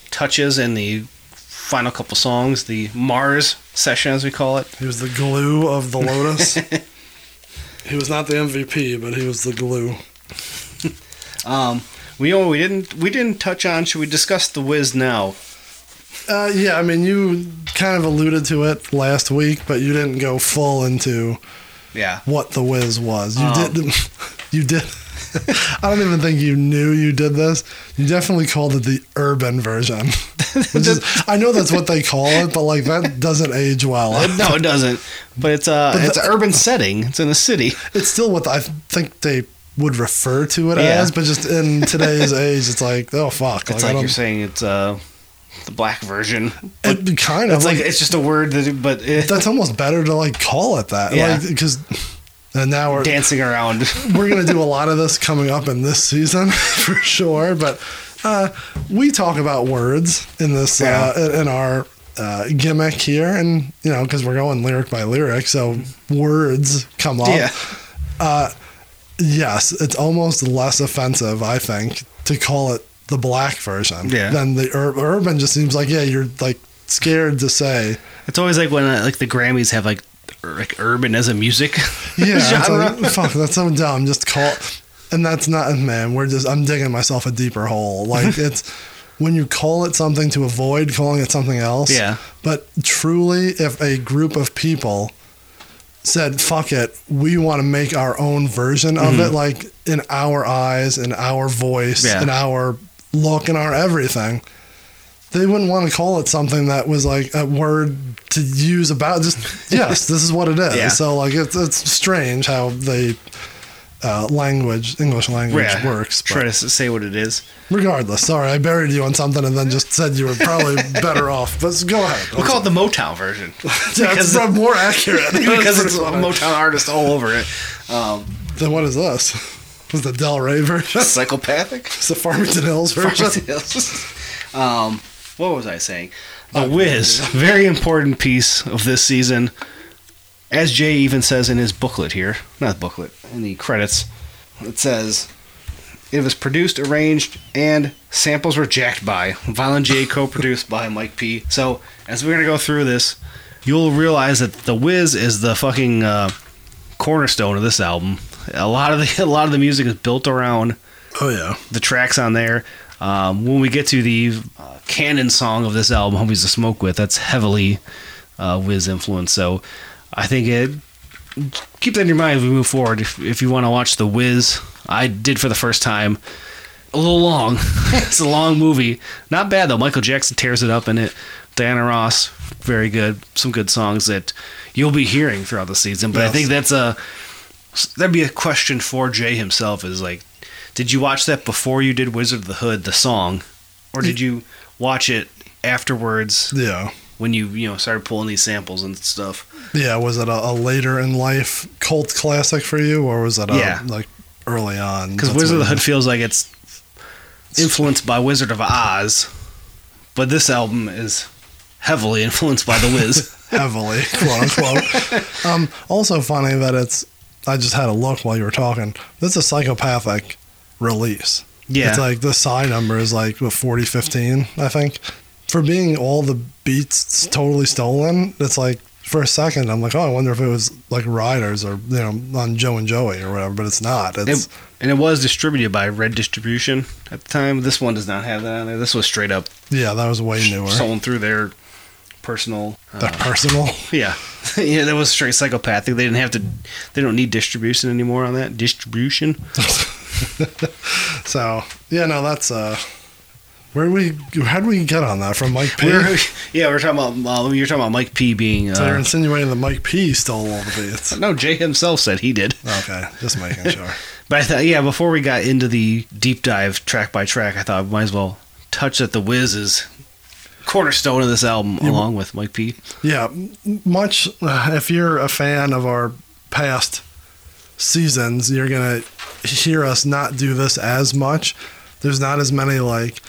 Speaker 3: touches and the final couple songs, the Mars session, as we call it.
Speaker 2: he was the glue of the lotus he was not the mvp but he was the glue
Speaker 3: Um, we know we didn't we didn't touch on. Should we discuss the Wiz now?
Speaker 2: Uh, yeah i mean you kind of alluded to it last week but you didn't go full into
Speaker 3: Yeah.
Speaker 2: what the Wiz was. You
Speaker 3: Um,
Speaker 2: did. You did. I don't even think you knew you did this. You definitely called it the urban version. Which is, I know that's what they call it, but like that doesn't age well.
Speaker 3: no, it doesn't. But it's a
Speaker 2: But
Speaker 3: it's
Speaker 2: the-
Speaker 3: an urban setting. It's in a city.
Speaker 2: It's still what I think they would refer to it
Speaker 3: Yeah.
Speaker 2: as, but just in today's age, it's like, oh fuck,
Speaker 3: It's
Speaker 2: I
Speaker 3: like
Speaker 2: don't-
Speaker 3: you're saying it's uh, the black version.
Speaker 2: it kind of
Speaker 3: It's like
Speaker 2: like,
Speaker 3: it's just a word that, but it,
Speaker 2: that's almost better to like call it that,
Speaker 3: Yeah.
Speaker 2: because. and now we're
Speaker 3: dancing around.
Speaker 2: we're gonna do a lot of this coming up in this season for sure. But uh, we talk about words in this
Speaker 3: Yeah.
Speaker 2: uh, in our uh, gimmick here, and you know because we're going lyric by lyric, so words come up.
Speaker 3: yeah.
Speaker 2: Yes, it's almost less offensive, I think, to call it the black version
Speaker 3: Yeah.
Speaker 2: than the ur- urban. Just seems like yeah, you're like scared to say.
Speaker 3: It's always like when uh, like the Grammys have like ur- like urban as a music
Speaker 2: Yeah,
Speaker 3: genre.
Speaker 2: like, fuck, that's so dumb. Just call, and that's not man. We're just I'm digging myself a deeper hole. Like it's when you call it something to avoid calling it something else.
Speaker 3: Yeah.
Speaker 2: But truly, if a group of people said fuck it, we want to make our own version of it, like in our eyes, in our voice,
Speaker 3: Mm-hmm. Yeah.
Speaker 2: in our look, in our everything. They wouldn't want to call it something that was like a word to use about just yes, this is what it is.
Speaker 3: Yeah.
Speaker 2: So like it's it's strange how they uh, language English language
Speaker 3: Yeah.
Speaker 2: works.
Speaker 3: Try to say what it is.
Speaker 2: regardless, sorry, I buried you on something and then just said you were probably better off. But go ahead.
Speaker 3: We'll call it the Motown version
Speaker 2: yeah, it's more accurate
Speaker 3: because it's a
Speaker 2: funny.
Speaker 3: Motown artist all over it. Um,
Speaker 2: Then what is this? Was the Delray version?
Speaker 3: psychopathic.
Speaker 2: It's the Farmington Hills version.
Speaker 3: um, what was I saying? The Wiz, very important piece of this season. As Jay even says in his booklet here, not booklet, in the credits, it says it was produced, arranged, and samples were jacked by Violent J, co-produced by Mike P. So as we're gonna go through this, you'll realize that the Wiz is the fucking uh, cornerstone of this album. A lot of the a lot of the music is built around
Speaker 2: Oh yeah.
Speaker 3: the tracks on there. Um, when we get to the uh, canon song of this album, "Homies to Smoke With," that's heavily uh, Wiz influence. So I think it keep that in your mind as we move forward. If if you want to watch the Wiz, I did for the first time. A little long. it's a long movie. Not bad though. Michael Jackson tears it up in it. Diana Ross, very good. Some good songs that you'll be hearing throughout the season. But I think that's a that'd be a question for Jay himself. Is like, did you watch that before you did Wizard of the Hood, the song, or did you watch it afterwards
Speaker 2: Yeah.
Speaker 3: when you you know started pulling these samples and stuff?
Speaker 2: Yeah, was it a, a later in life cult classic for you, or was it a,
Speaker 3: Yeah.
Speaker 2: like early on?
Speaker 3: Because Wizard of the Hood feels like it's influenced by Wizard of Oz, but this album is heavily influenced by the Wiz.
Speaker 2: heavily, quote unquote. um, also funny that it's. I just had a look while you were talking. This is a psychopathic release.
Speaker 3: yeah,
Speaker 2: It's like the side number is like what, 4015, I think. For being all the beats totally stolen, it's like for a second I'm like, oh, I wonder if it was like Riders or you know on Joe and Joey or whatever, but it's not. It's
Speaker 3: It- and it was distributed by Red Distribution at the time. This one does not have that on there. This was straight up
Speaker 2: yeah, that was way newer.
Speaker 3: sold through their personal.
Speaker 2: They're
Speaker 3: Uh,
Speaker 2: personal.
Speaker 3: yeah, yeah, that was straight psychopathic. They didn't have to. They don't need distribution anymore on that distribution.
Speaker 2: So yeah, no, that's uh, where we how did we get on that from Mike P?
Speaker 3: We're, yeah, we're talking about. Uh, you're talking about Mike P being.
Speaker 2: so you're
Speaker 3: Uh,
Speaker 2: insinuating that Mike P stole all the beats.
Speaker 3: no, Jay himself said he did.
Speaker 2: Okay, just making sure.
Speaker 3: But I thought, yeah, before we got into the deep dive track by track, I thought I might as well touch at the Wiz is cornerstone of this album, along with Mike P.
Speaker 2: Yeah, much. Uh, if you're a fan of our past seasons, you're gonna hear us not do this as much. There's not as many like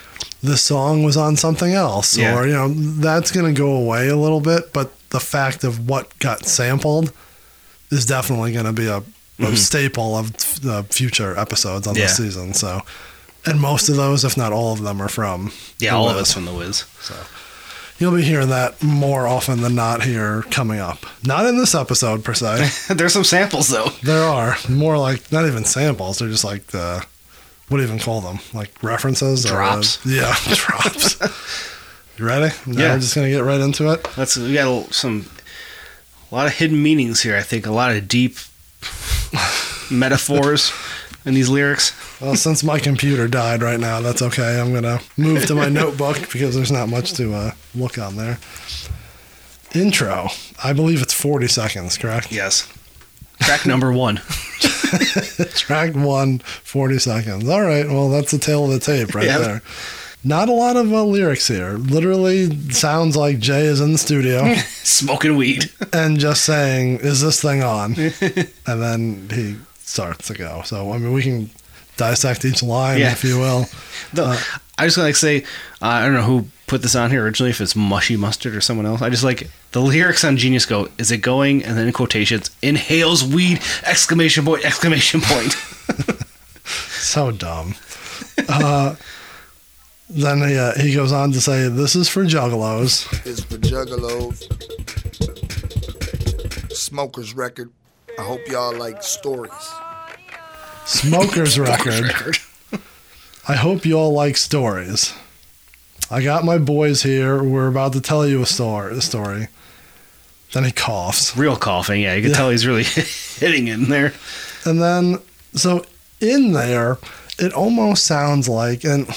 Speaker 2: this song was on something else,
Speaker 3: Yeah.
Speaker 2: or you know that's gonna go away a little bit. But the fact of what got sampled is definitely gonna be a, a
Speaker 3: Mhm.
Speaker 2: staple of the future episodes on
Speaker 3: Yeah.
Speaker 2: this season. So, and most of those, if not all of them, are from
Speaker 3: Yeah, all of us from the Wiz.
Speaker 2: So you'll be hearing that more often than not here coming up. Not in this episode per se.
Speaker 3: There's some samples though.
Speaker 2: there are more like not even samples. They're just like the what do you even call them? Like references? or, uh,
Speaker 3: Drops.
Speaker 2: yeah, drops. You ready? Now
Speaker 3: Yeah.
Speaker 2: We're just gonna get right into it.
Speaker 3: That's we got a- some a lot of hidden meanings here. I think a lot of deep metaphors in these lyrics.
Speaker 2: Well, since my computer died right now, that's okay. I'm gonna move to my notebook because there's not much to uh, look on there. Intro. I believe it's 40 seconds, correct?
Speaker 3: Yes. Track number one.
Speaker 2: Track one, 40 seconds. All right, well, that's the tail of the tape right there. Not a lot of uh, lyrics here. Literally sounds like Jay is in the studio
Speaker 3: Smoking weed.
Speaker 2: and just saying, Is this thing on? and then he starts to go. So, I mean, we can dissect each line,
Speaker 3: Yeah.
Speaker 2: if you will.
Speaker 3: The,
Speaker 2: Uh,
Speaker 3: I just like say uh, I don't know who put this on here originally, if it's Mushy Mustard or someone else. I just like the lyrics on Genius go, "Is it going?" and then in quotations, "Inhales weed!" exclamation point! Exclamation point!
Speaker 2: So dumb. Uh, then he, uh, he goes on to say, This is for juggalos.
Speaker 4: is for Juggalos. Smokers record. I hope y'all like stories.
Speaker 2: Smoker's record. I hope you all like stories. I got my boys here. We're about to tell you a story. A story. Then he coughs,
Speaker 3: Real coughing, yeah. You can
Speaker 2: Yeah.
Speaker 3: tell he's really hitting in there.
Speaker 2: and then so in there, it almost sounds like, and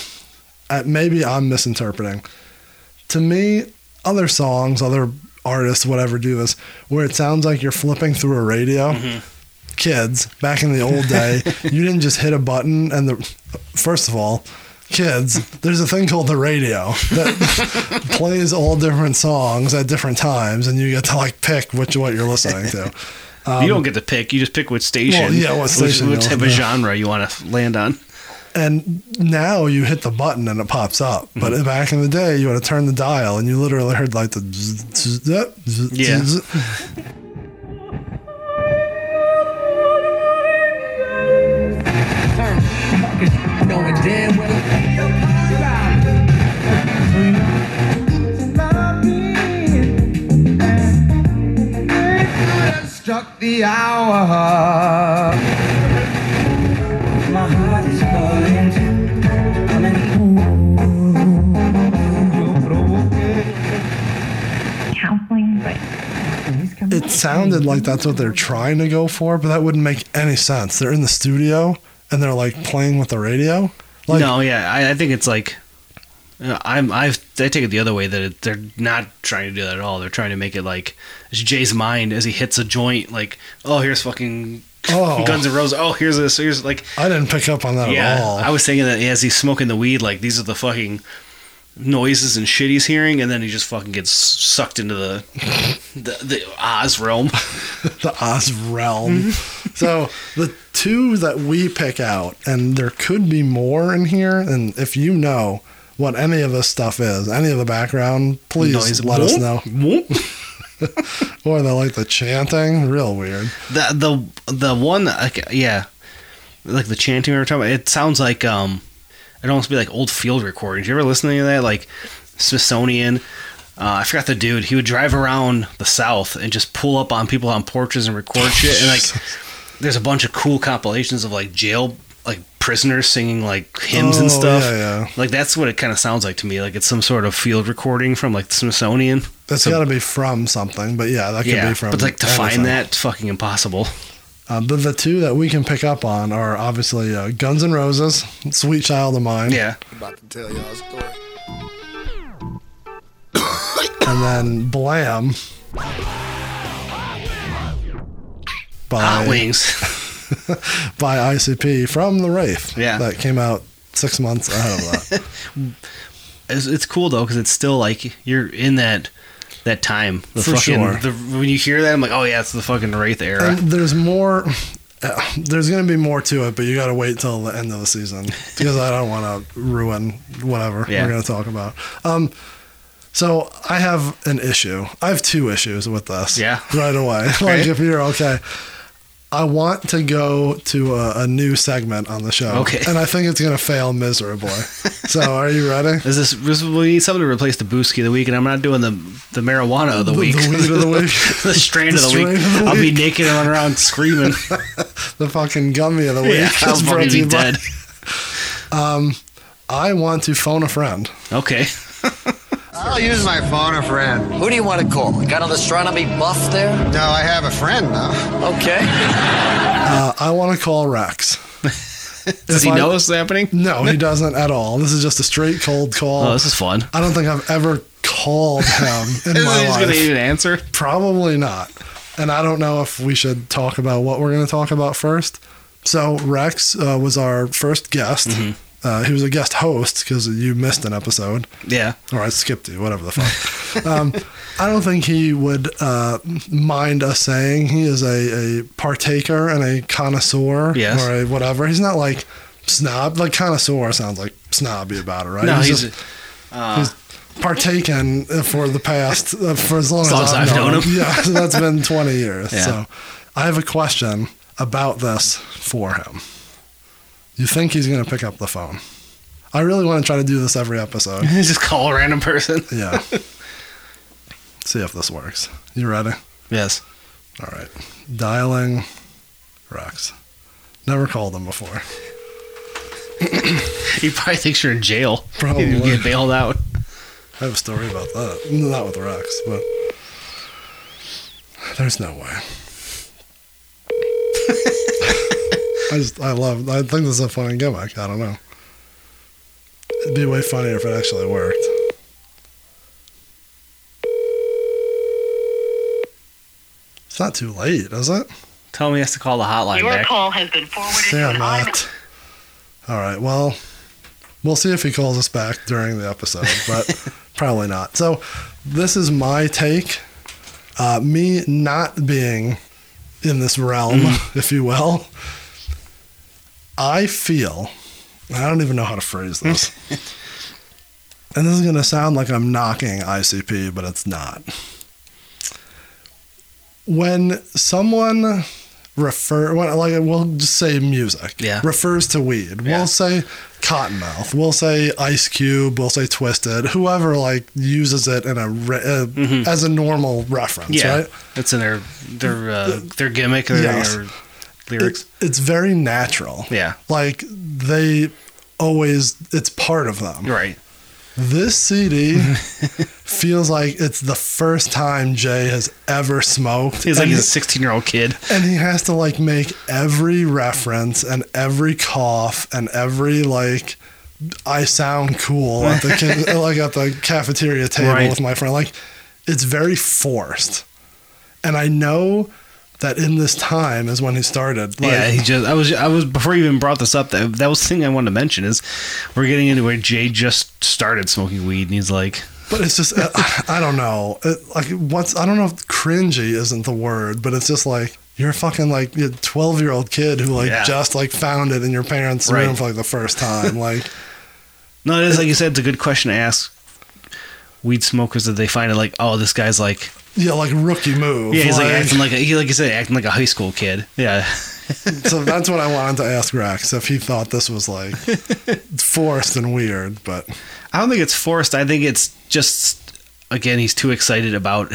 Speaker 2: uh, maybe I'm misinterpreting. To me, other songs, other artists, whatever, do this where it sounds like you're flipping through a radio. Kids, back in the old day, you didn't just hit a button and the. First of all, kids, there's a thing called the radio that plays all different songs at different times, and you get to like pick which what you're listening to.
Speaker 3: you don't get to pick; you just pick what station,
Speaker 2: Um, Well, yeah, what station
Speaker 3: which, which type of genre you want to land on.
Speaker 2: And now you hit the button and it pops up. But
Speaker 3: Mm-hmm.
Speaker 2: back in the day, you had to turn the dial and you literally heard like the zzz, zzz, zzz, zzz,
Speaker 3: Yeah.
Speaker 2: zzz.
Speaker 1: knowing damn well. Struck the hour.
Speaker 2: Sounded like that's what they're trying to go for, but that wouldn't make any sense. They're in the studio and they're like playing with the radio. Like,
Speaker 3: no, yeah, I, I think it's like uh, I'm I I take it the other way that it, they're not trying to do that at all. They're trying to make it like it's Jay's mind as he hits a joint. Like, oh, here's fucking
Speaker 2: Oh.
Speaker 3: Guns N' Roses. Oh, here's this. Here's like,
Speaker 2: I didn't pick up on that at
Speaker 3: yeah.
Speaker 2: all.
Speaker 3: I was thinking that as he's smoking the weed, like these are the fucking noises and shit he's hearing, and then he just fucking gets sucked into the the, the Oz realm.
Speaker 2: the Oz realm. so the two that we pick out, and there could be more in here. And if you know what any of this stuff is, any of the background, please
Speaker 3: Noise.
Speaker 2: let us know. Or the like the chanting, real weird.
Speaker 3: The the the one that, yeah, like the chanting we were talking about. It sounds like um, it almost be like old field recordings. You ever listen to any of that? Like Smithsonian. Uh, I forgot the dude. He would drive around the South and just pull up on people on porches and record shit. And like, there's a bunch of cool compilations of like jail like prisoners singing like hymns and
Speaker 2: Oh,
Speaker 3: stuff.
Speaker 2: yeah, yeah.
Speaker 3: Like that's what it kind of sounds like to me. Like it's some sort of field recording from like the Smithsonian.
Speaker 2: That's
Speaker 3: So-
Speaker 2: got to be from something, but yeah, that could
Speaker 3: yeah,
Speaker 2: be from.
Speaker 3: but like to
Speaker 2: anything.
Speaker 3: find that, fucking impossible.
Speaker 2: Uh, but the two that we can pick up on are obviously uh, Guns N' Roses, "Sweet Child of Mine,"
Speaker 3: Yeah.
Speaker 4: I'm about to tell y'all a story.
Speaker 2: and then "Blam" by
Speaker 3: Hot wings.
Speaker 2: by ICP from the Wraith.
Speaker 3: Yeah.
Speaker 2: that came out six months ahead of that.
Speaker 3: It's, it's cool though because it's still like you're in that that time. The
Speaker 2: For
Speaker 3: fucking
Speaker 2: sure.
Speaker 3: the, when you hear that, I'm like, oh yeah, it's the fucking Wraith era.
Speaker 2: and there's more. Uh, there's going to be more to it, but you got to wait till the end of the season because I don't want to ruin whatever
Speaker 3: Yeah.
Speaker 2: we're going to talk about. Um, so I have an issue. I have two issues with this.
Speaker 3: Yeah.
Speaker 2: right away. like if you're okay. I want to go to a, a new segment on the show.
Speaker 3: Okay.
Speaker 2: And I think it's going to fail miserably. so are you ready?
Speaker 3: Is this, this we need something to replace the Booski of the week, and I'm not doing the the marijuana of the,
Speaker 2: The-
Speaker 3: week,
Speaker 2: the weed of the week.
Speaker 3: the strand
Speaker 2: The
Speaker 3: of the week.
Speaker 2: of
Speaker 3: I'll be
Speaker 2: week.
Speaker 3: naked and run around screaming.
Speaker 2: The fucking gummy of the week.
Speaker 3: yeah, I'll fucking be dead.
Speaker 2: Um, I want to phone a friend.
Speaker 3: Okay.
Speaker 5: I'll use my phone a friend.
Speaker 6: Who do you want to call? Got an astronomy buff there?
Speaker 5: No, I have a friend though.
Speaker 6: Okay.
Speaker 2: Uh, I want to call Rex.
Speaker 3: Does
Speaker 2: If
Speaker 3: he
Speaker 2: I-
Speaker 3: know this is happening?
Speaker 2: No, he doesn't at all. This is just a straight cold call.
Speaker 3: Oh, this is fun.
Speaker 2: I don't think I've ever called him in
Speaker 3: Is
Speaker 2: my
Speaker 3: he gonna
Speaker 2: life.
Speaker 3: even answer?
Speaker 2: Probably not. And I don't know if we should talk about what we're going to talk about first. So Rex uh, was our first guest.
Speaker 3: Mm-hmm.
Speaker 2: Uh, he was a guest host because you missed an episode,
Speaker 3: Yeah.
Speaker 2: or I skipped you, whatever the fuck. um, I don't think he would uh, mind us saying he is a, a partaker and a connoisseur
Speaker 3: Yes.
Speaker 2: or a whatever. He's not like snob. Like connoisseur sounds like snobby about it, right?
Speaker 3: No, he's.
Speaker 2: just-
Speaker 3: uh,
Speaker 2: he's partaken for the past uh, for as long as,
Speaker 3: as
Speaker 2: I've,
Speaker 3: I've
Speaker 2: known
Speaker 3: known
Speaker 2: him. Yeah, so that's been 20 years.
Speaker 3: Yeah.
Speaker 2: So I have a question about this for him. You think he's going to pick up the phone? I really want to try to do this every episode.
Speaker 3: just call a random person.
Speaker 2: Yeah. See if this works. You ready?
Speaker 3: Yes.
Speaker 2: All right. Dialing Rex. Never called him before.
Speaker 3: He probably thinks you're in jail.
Speaker 2: Probably.
Speaker 3: You get bailed out.
Speaker 2: I have a story about that. Not with Rex, but there's no way. I just, I love, I think this is a funny gimmick. I don't know. It'd be way funnier if it actually worked. It's not too late, is it?
Speaker 3: Tell me he has to call the hotline
Speaker 7: Your
Speaker 3: back.
Speaker 7: call has been forwarded to
Speaker 2: Damn
Speaker 7: an automatic.
Speaker 2: it. All right. Well, we'll see if he calls us back during the episode, but probably not. So, this is my take. Uh, me not being in this realm, if you will, I feel, I don't even know how to phrase this. and this is going to sound like I'm knocking ICP, but it's not. When someone refer when, like we'll just say music
Speaker 3: Yeah.
Speaker 2: refers to weed
Speaker 3: Yeah.
Speaker 2: we'll say Kottonmouth we'll say ice cube we'll say Twiztid whoever like uses it in a re- uh, as a normal reference
Speaker 3: Mm-hmm. yeah,
Speaker 2: right
Speaker 3: that's in their their uh, their gimmick or
Speaker 2: Yes.
Speaker 3: their lyrics.
Speaker 2: it's, it's very natural
Speaker 3: yeah,
Speaker 2: like they always it's part of them
Speaker 3: right.
Speaker 2: this cd feels like it's the first time Jay has ever smoked.
Speaker 3: He's like
Speaker 2: and,
Speaker 3: he's a 16 year old kid.
Speaker 2: and he has to like make every reference and every cough and every like I sound cool at the like at the cafeteria table
Speaker 3: Right.
Speaker 2: with my friend. Like it's very forced, and I know that in this time is when he started. Like,
Speaker 3: yeah, he just I was I was before you even brought this up. That that was the thing I wanted to mention is we're getting into where Jay just started smoking weed and he's like,
Speaker 2: But it's just uh, I don't know. It, like what's I don't know if cringy isn't the word, but it's just like you're a fucking like twelve year old kid who like
Speaker 3: Yeah.
Speaker 2: just like found it in your parents'
Speaker 3: Right.
Speaker 2: room for like the first time. Like
Speaker 3: no, it is like you said. It's a good question to ask weed smokers that they find it like, oh, this guy's like,
Speaker 2: yeah, like rookie move.
Speaker 3: yeah, he's like, acting like a, he like you said, acting like a high school kid. Yeah,
Speaker 2: so that's what I wanted to ask Rex if he thought this was like forced and weird. But
Speaker 3: I don't think it's forced. I think it's just again he's too excited about.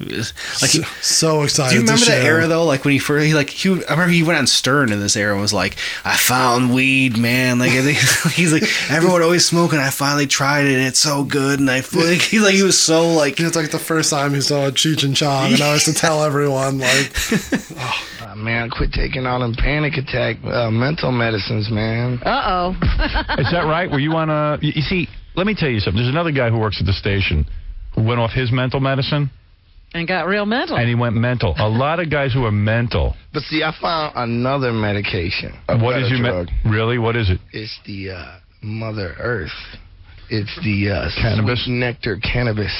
Speaker 3: Like he,
Speaker 2: so excited.
Speaker 3: Do you remember that era though? Like when he first, he like he, I remember he went on Stern in this era and was like, "I found weed, man." Like he's like everyone always smoking. I finally tried it, and it's so good. And I feel like he's like he was so like
Speaker 2: It's like the first time he saw Cheech and Chong, and I was to tell everyone like,
Speaker 7: Uh, man, quit taking all them panic attack uh, mental medicines, man.
Speaker 8: Uh oh.
Speaker 9: Is that right? Were you on a? You you see, let me tell you something. There's another guy who works at the station who went off his mental medicine
Speaker 8: and got real mental.
Speaker 9: and he went mental. A lot of guys who are mental.
Speaker 7: But see, I found another medication. A
Speaker 9: What is your
Speaker 7: drug.
Speaker 9: me- really? What is it?
Speaker 7: It's the uh, Mother Earth. It's the uh,
Speaker 9: Cannabis?
Speaker 7: sweet nectar cannabis.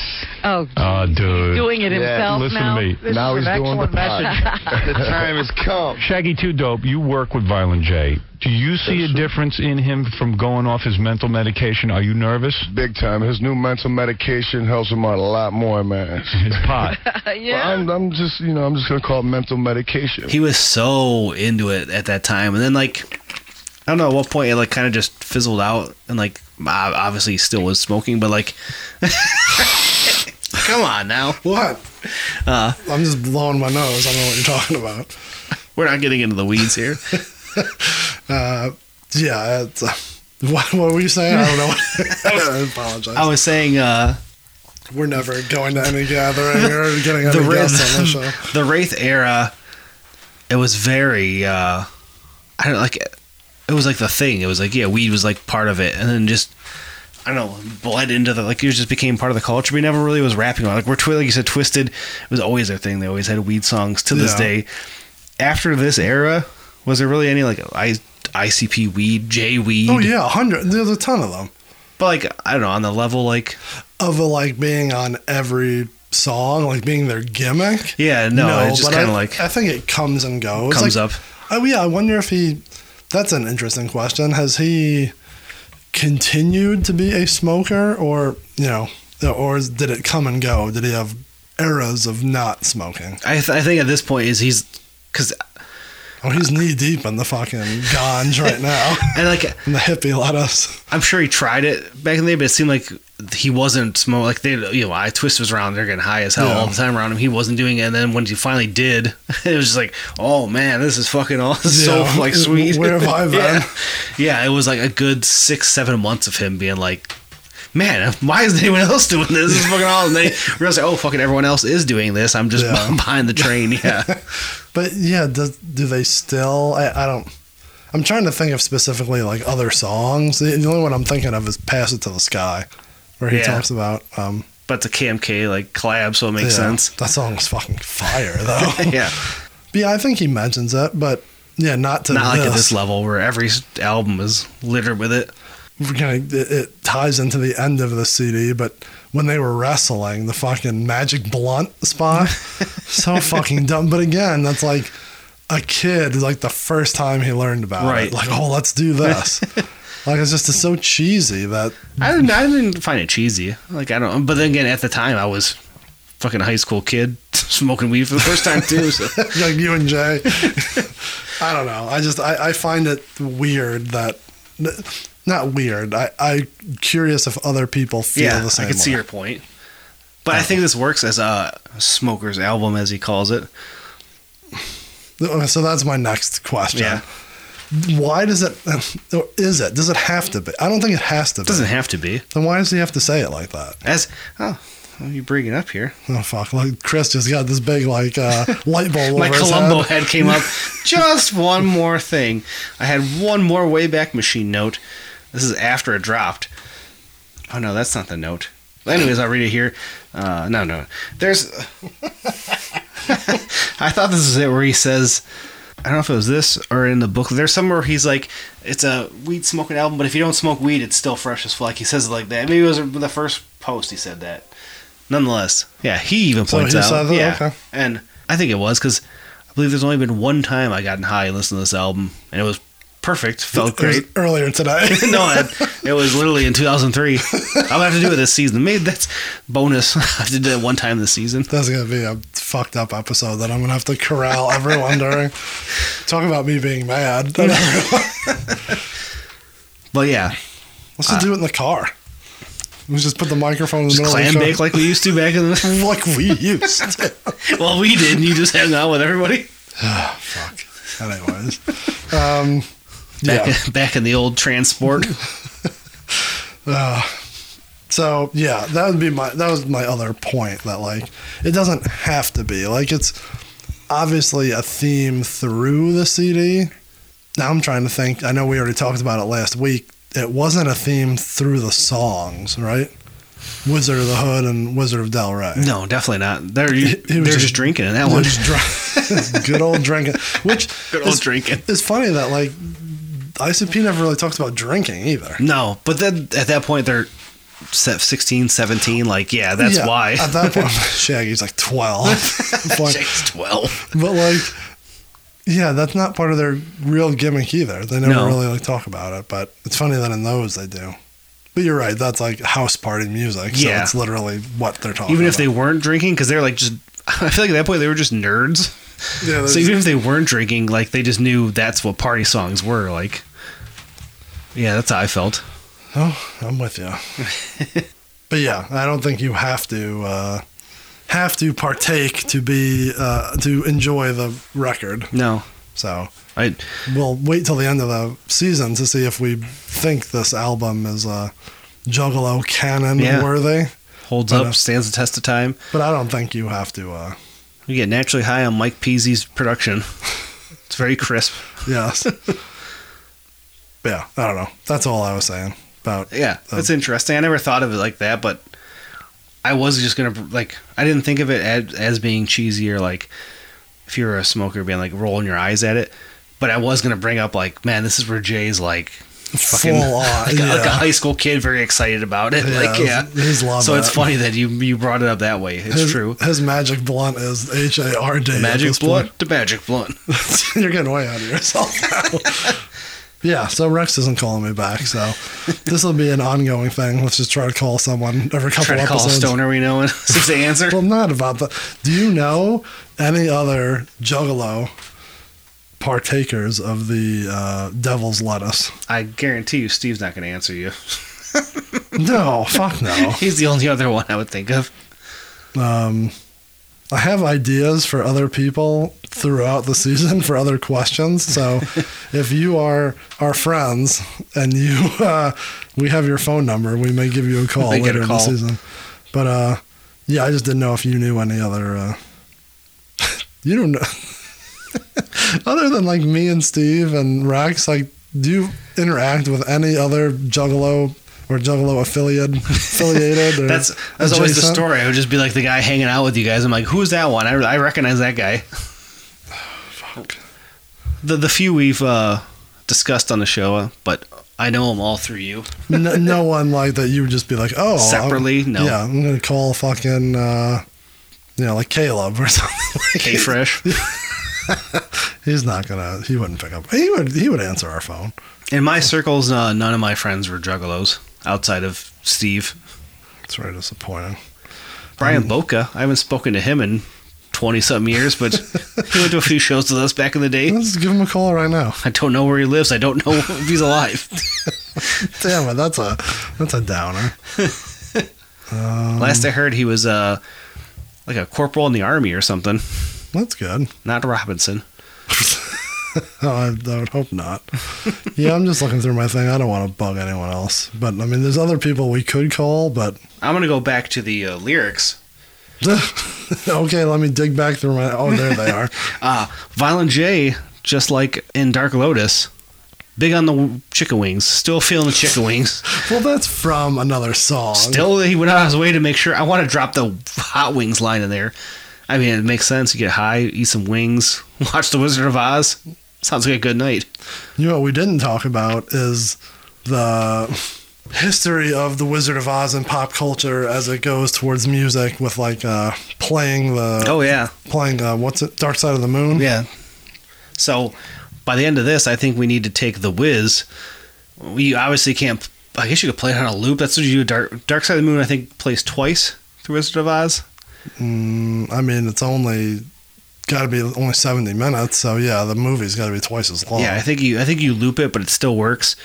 Speaker 8: oh,
Speaker 9: Oh, dude.
Speaker 8: doing it
Speaker 7: Yeah,
Speaker 8: himself
Speaker 9: listen
Speaker 8: now.
Speaker 9: to me.
Speaker 8: This
Speaker 7: now
Speaker 8: is
Speaker 7: he's
Speaker 8: an
Speaker 7: doing the
Speaker 8: excellent
Speaker 7: pot.
Speaker 8: message.
Speaker 7: the time has come.
Speaker 9: Shaggy Two Dope, you work with Violent J. Do you see a difference in him from going off his mental medication? Are you nervous?
Speaker 10: Big time. His new mental medication helps him out a lot more, man.
Speaker 9: His pot.
Speaker 8: yeah.
Speaker 10: Well, I'm, I'm just, you know, I'm just gonna call it mental medication.
Speaker 3: he was so into it at that time, and then like I don't know at what point it like kind of just fizzled out, and like ob- obviously he still was smoking, but like come on now,
Speaker 2: "What?"
Speaker 3: Uh,
Speaker 2: I'm just blowing my nose. I don't know what you're talking about.
Speaker 3: we're not getting into the weeds here.
Speaker 2: Uh, yeah. Uh, what, what were you saying? I don't know. I apologize.
Speaker 3: I was saying uh,
Speaker 2: We're never going to any gathering or getting
Speaker 3: the
Speaker 2: any guests on the
Speaker 3: Wraith,
Speaker 2: show.
Speaker 3: the Wraith era, it was very uh I don't like it was like the thing. It was like yeah, weed was like part of it, and then just I don't know bled into the like it just became part of the culture. We never really was rapping about it. like we're twi- like you said, Twiztid. It was always their thing. They always had weed songs to this
Speaker 2: Yeah.
Speaker 3: day. After this era, was there really any like I ICP weed, J weed?
Speaker 2: Oh yeah, a hundred. There's a ton of them.
Speaker 3: But like I don't know on the level like
Speaker 2: Of a, like being on every song, like being their gimmick.
Speaker 3: yeah no, it's just kind of like
Speaker 2: I think it comes and goes.
Speaker 3: comes
Speaker 2: Like,
Speaker 3: up.
Speaker 2: Oh yeah, I wonder if he. That's an interesting question. Has he continued to be a smoker, or you know, or did it come and go? Did he have eras of not smoking?
Speaker 3: I, th- I think at this point is he's because
Speaker 2: Oh, he's knee deep in the fucking ganj right now,
Speaker 3: and like
Speaker 2: in the hippie lettuce.
Speaker 3: I'm sure he tried it back in the day, but it seemed like he wasn't smoking. Like they, you know, I twist was around, they're getting high as hell
Speaker 2: Yeah.
Speaker 3: all the time around him. He wasn't doing it, and then when he finally did, it was just like, oh man, this is fucking is
Speaker 2: Yeah.
Speaker 3: so like sweet.
Speaker 2: Where have I been?
Speaker 3: yeah. yeah, it was like a good six, seven months of him being like. Man, why isn't anyone else doing this? This is fucking awesome. They realize, oh, fucking everyone else is doing this. I'm just
Speaker 2: Yeah.
Speaker 3: behind the train. Yeah.
Speaker 2: But yeah, does, do they still? I, I don't. I'm trying to think of specifically like other songs. The, the only one I'm thinking of is "Pass It to the Sky," where he
Speaker 3: Yeah.
Speaker 2: talks about. Um,
Speaker 3: but it's a KMK like collab, so it makes
Speaker 2: yeah,
Speaker 3: sense.
Speaker 2: That song's fucking fire, though.
Speaker 3: yeah.
Speaker 2: But yeah, I think he mentions it, but yeah, not to
Speaker 3: Not like at
Speaker 2: this.
Speaker 3: this level where every album is littered with it.
Speaker 2: We're gonna- it, it ties into the end of the CD, but when they were wrestling, the fucking magic blunt spot, so fucking dumb. But again, that's like a kid, like the first time he learned about
Speaker 3: Right.
Speaker 2: it. Like, oh, let's do this. like it's just it's so cheesy that
Speaker 3: I didn't, I didn't find it cheesy. Like I don't. But then again, at the time, I was fucking high school kid smoking weed for the first time too. So.
Speaker 2: like you and Jay. I don't know. I just I, I find it weird that not weird. I I curious if other people feel
Speaker 3: yeah,
Speaker 2: the same
Speaker 3: I can see your point. But I think this works as a smoker's album, as he calls it.
Speaker 2: So that's my next question.
Speaker 3: Yeah,
Speaker 2: Why does it? Or is it? Does it have to be? I don't think it has to
Speaker 3: it
Speaker 2: be.
Speaker 3: doesn't have to be
Speaker 2: Then why does he have to say it like that?
Speaker 3: as. Oh, are you bringing up here?
Speaker 2: Oh fuck! Like Chris just got this big like uh, light bulb
Speaker 3: My
Speaker 2: over his
Speaker 3: Columbo
Speaker 2: head.
Speaker 3: head came up. Just one more thing. I had one more Wayback Machine note. This is after it dropped. Oh no, that's not the note. Anyways, I'll read it here. Uh, no, no. There's. I thought this is it where he says. I don't know if it was this or in the book. There's somewhere he's like, it's a weed smoking album, but if you don't smoke weed, it's still fresh as fuck. He says it like that. Maybe it was the first post he said that. Nonetheless, yeah, he even points So
Speaker 2: he
Speaker 3: out.
Speaker 2: that?
Speaker 3: yeah,
Speaker 2: Okay.
Speaker 3: and I think it was because I believe there's only been one time I gotten high and listened to this album, and it was perfect. Felt great.
Speaker 2: earlier today.
Speaker 3: no, it, it was literally in 2003. I'm gonna have to do it this season. Maybe that's bonus. I did it one time this season.
Speaker 2: That's gonna be a fucked up episode that I'm gonna have to corral everyone during. Talk about me being mad.
Speaker 3: But yeah,
Speaker 2: Let's just do it in the car. Let's just put the microphone in the
Speaker 3: just
Speaker 2: middle
Speaker 3: clam
Speaker 2: of the
Speaker 3: bake like we used to back in the.
Speaker 2: like we used to.
Speaker 3: well, we did, and you just hang out with everybody.
Speaker 2: Oh, Fuck. Anyways, um,
Speaker 3: Back,
Speaker 2: yeah.
Speaker 3: back in the old transport.
Speaker 2: Uh, so yeah, that would be my that was my other point that like it doesn't have to be like it's obviously a theme through the CD. Now I'm trying to think. I know we already talked about it last week. It wasn't a theme through the songs, right? Wizard of the Hood and Wizard of Delray.
Speaker 3: No, definitely not. They're
Speaker 2: He- he
Speaker 3: they're just,
Speaker 2: just-
Speaker 3: drinking in that one.
Speaker 2: just dr- good old drinking. Which
Speaker 3: Good old
Speaker 2: is,
Speaker 3: drinking.
Speaker 2: It's funny that like ICP never really talks about drinking either.
Speaker 3: No, but then at that point they're se- 16, 17. Like, yeah, that's
Speaker 2: Yeah,
Speaker 3: why.
Speaker 2: At that point, Shaggy's like 12. But-
Speaker 3: Jake's 12.
Speaker 2: but like, yeah, that's not part of their real gimmick either. They never
Speaker 3: No.
Speaker 2: really like talk about it. But it's funny that in those they do. But you're right. That's like house party music. So
Speaker 3: Yeah.
Speaker 2: it's literally what they're talking
Speaker 3: Even
Speaker 2: about.
Speaker 3: if they weren't drinking, because they're like just. I feel like at that point they were just nerds.
Speaker 2: Yeah,
Speaker 3: So even if they weren't drinking, like they just knew that's what party songs were. Like, yeah, that's how I felt.
Speaker 2: Oh, I'm with you. but yeah, I don't think you have to uh, have to partake to be uh, to enjoy the record.
Speaker 3: No,
Speaker 2: So
Speaker 3: I
Speaker 2: we'll wait till the end of the season to see if we think this album is uh, Juggalo canon
Speaker 3: Yeah.
Speaker 2: worthy.
Speaker 3: holds
Speaker 2: But,
Speaker 3: up,
Speaker 2: uh,
Speaker 3: stands the test of time.
Speaker 2: But I don't think you have to. Uh,
Speaker 3: We get naturally high on Mike Peasy's production. It's very crisp.
Speaker 2: yes. yeah, I don't know. That's all I was saying about.
Speaker 3: Yeah,
Speaker 2: Uh,
Speaker 3: that's interesting. I never thought of it like that, but I was just gonna like I didn't think of it as, as being cheesy or like if you're a smoker being like rolling your eyes at it. But I was gonna bring up like, man, this is where Jay's like fucking
Speaker 2: Full on,
Speaker 3: like, a, like a high school kid, very excited about it. like, yeah,
Speaker 2: he's loving
Speaker 3: so it's
Speaker 2: it.
Speaker 3: funny that you you brought it up that way. It's
Speaker 2: his,
Speaker 3: true.
Speaker 2: His magic blunt is H A R D.
Speaker 3: Magic blunt
Speaker 2: point.
Speaker 3: to magic blunt.
Speaker 2: You're getting way out of yourself now. yeah, so Rex isn't calling me back, so this will be an ongoing thing. Let's just try to call someone every couple
Speaker 3: Try to call a
Speaker 2: episodes.
Speaker 3: stoner we know and see if they answer.
Speaker 2: Well, not about that. Do you know any other Juggalo partakers of the uh, Devil's Lettuce?
Speaker 3: I guarantee you, Steve's not going to answer you.
Speaker 2: No, fuck no.
Speaker 3: He's the only other one I would think of.
Speaker 2: Um, I have ideas for other people throughout the season for other questions. So if you are our friends and you, uh, we have your phone number, we may give you a call later
Speaker 3: a
Speaker 2: in the season. But uh, yeah, I just didn't know if you knew any other. Uh, you don't know. other than like me and Steve and Rex, like, do you interact with any other Juggalo or Juggalo affiliate affiliated? Or
Speaker 3: That's that's always the story. I would just be like the guy hanging out with you guys. I'm like, who's that one? I, I recognize that guy.
Speaker 2: Fuck.
Speaker 3: The the few we've uh, discussed on the show, but I know them all through you.
Speaker 2: no, no one like that. You would just be like, oh, I'm-
Speaker 3: Separately? No.
Speaker 2: Yeah, I'm gonna call fucking, uh, you know, like Caleb or something.
Speaker 3: K Fresh.
Speaker 2: He's not gonna. He wouldn't pick up. He would. He would answer our phone.
Speaker 3: In my circles, uh, none of my friends were juggalos outside of Steve.
Speaker 2: It's very disappointing.
Speaker 3: Brian
Speaker 2: Um,
Speaker 3: Boca, I haven't spoken to him in 20 something years, but he went to a few shows with us back in the day.
Speaker 2: Let's give him a call right now.
Speaker 3: I don't know where he lives. I don't know if he's alive.
Speaker 2: Damn it, that's a that's a downer. Um,
Speaker 3: Last I heard, he was uh, like a corporal in the army or something.
Speaker 2: That's good.
Speaker 3: Not Robinson.
Speaker 2: I, I would hope not. yeah, I'm just looking through my thing. I don't want to bug anyone else. But I mean, there's other people we could call, but
Speaker 3: I'm gonna go back to the uh, lyrics.
Speaker 2: okay, let me dig back through my. Oh, there they are.
Speaker 3: Uh, Violent J, just like in Dark Lotus, big on the chicken wings. Still feeling the chicken wings.
Speaker 2: Well, that's from another song.
Speaker 3: Still, he went out of his way to make sure. I want to drop the hot wings line in there. I mean, it makes sense. You get high, eat some wings, watch The Wizard of Oz. Sounds like a good night.
Speaker 2: You know what we didn't talk about is the history of the Wizard of Oz in pop culture as it goes towards music with like uh playing the
Speaker 3: Oh yeah,
Speaker 2: playing uh what's it Dark Side of the Moon.
Speaker 3: yeah. So by the end of this, I think we need to take the Wiz. We obviously can't. I guess you could play it on a loop. That's what you do. Dark Dark Side of the Moon, I think, plays twice. The Wizard of Oz.
Speaker 2: Mm, I mean, it's only got to be only 70 minutes, so yeah, the movie's got to be twice as long.
Speaker 3: Yeah, I think you I think you loop it, but it still works.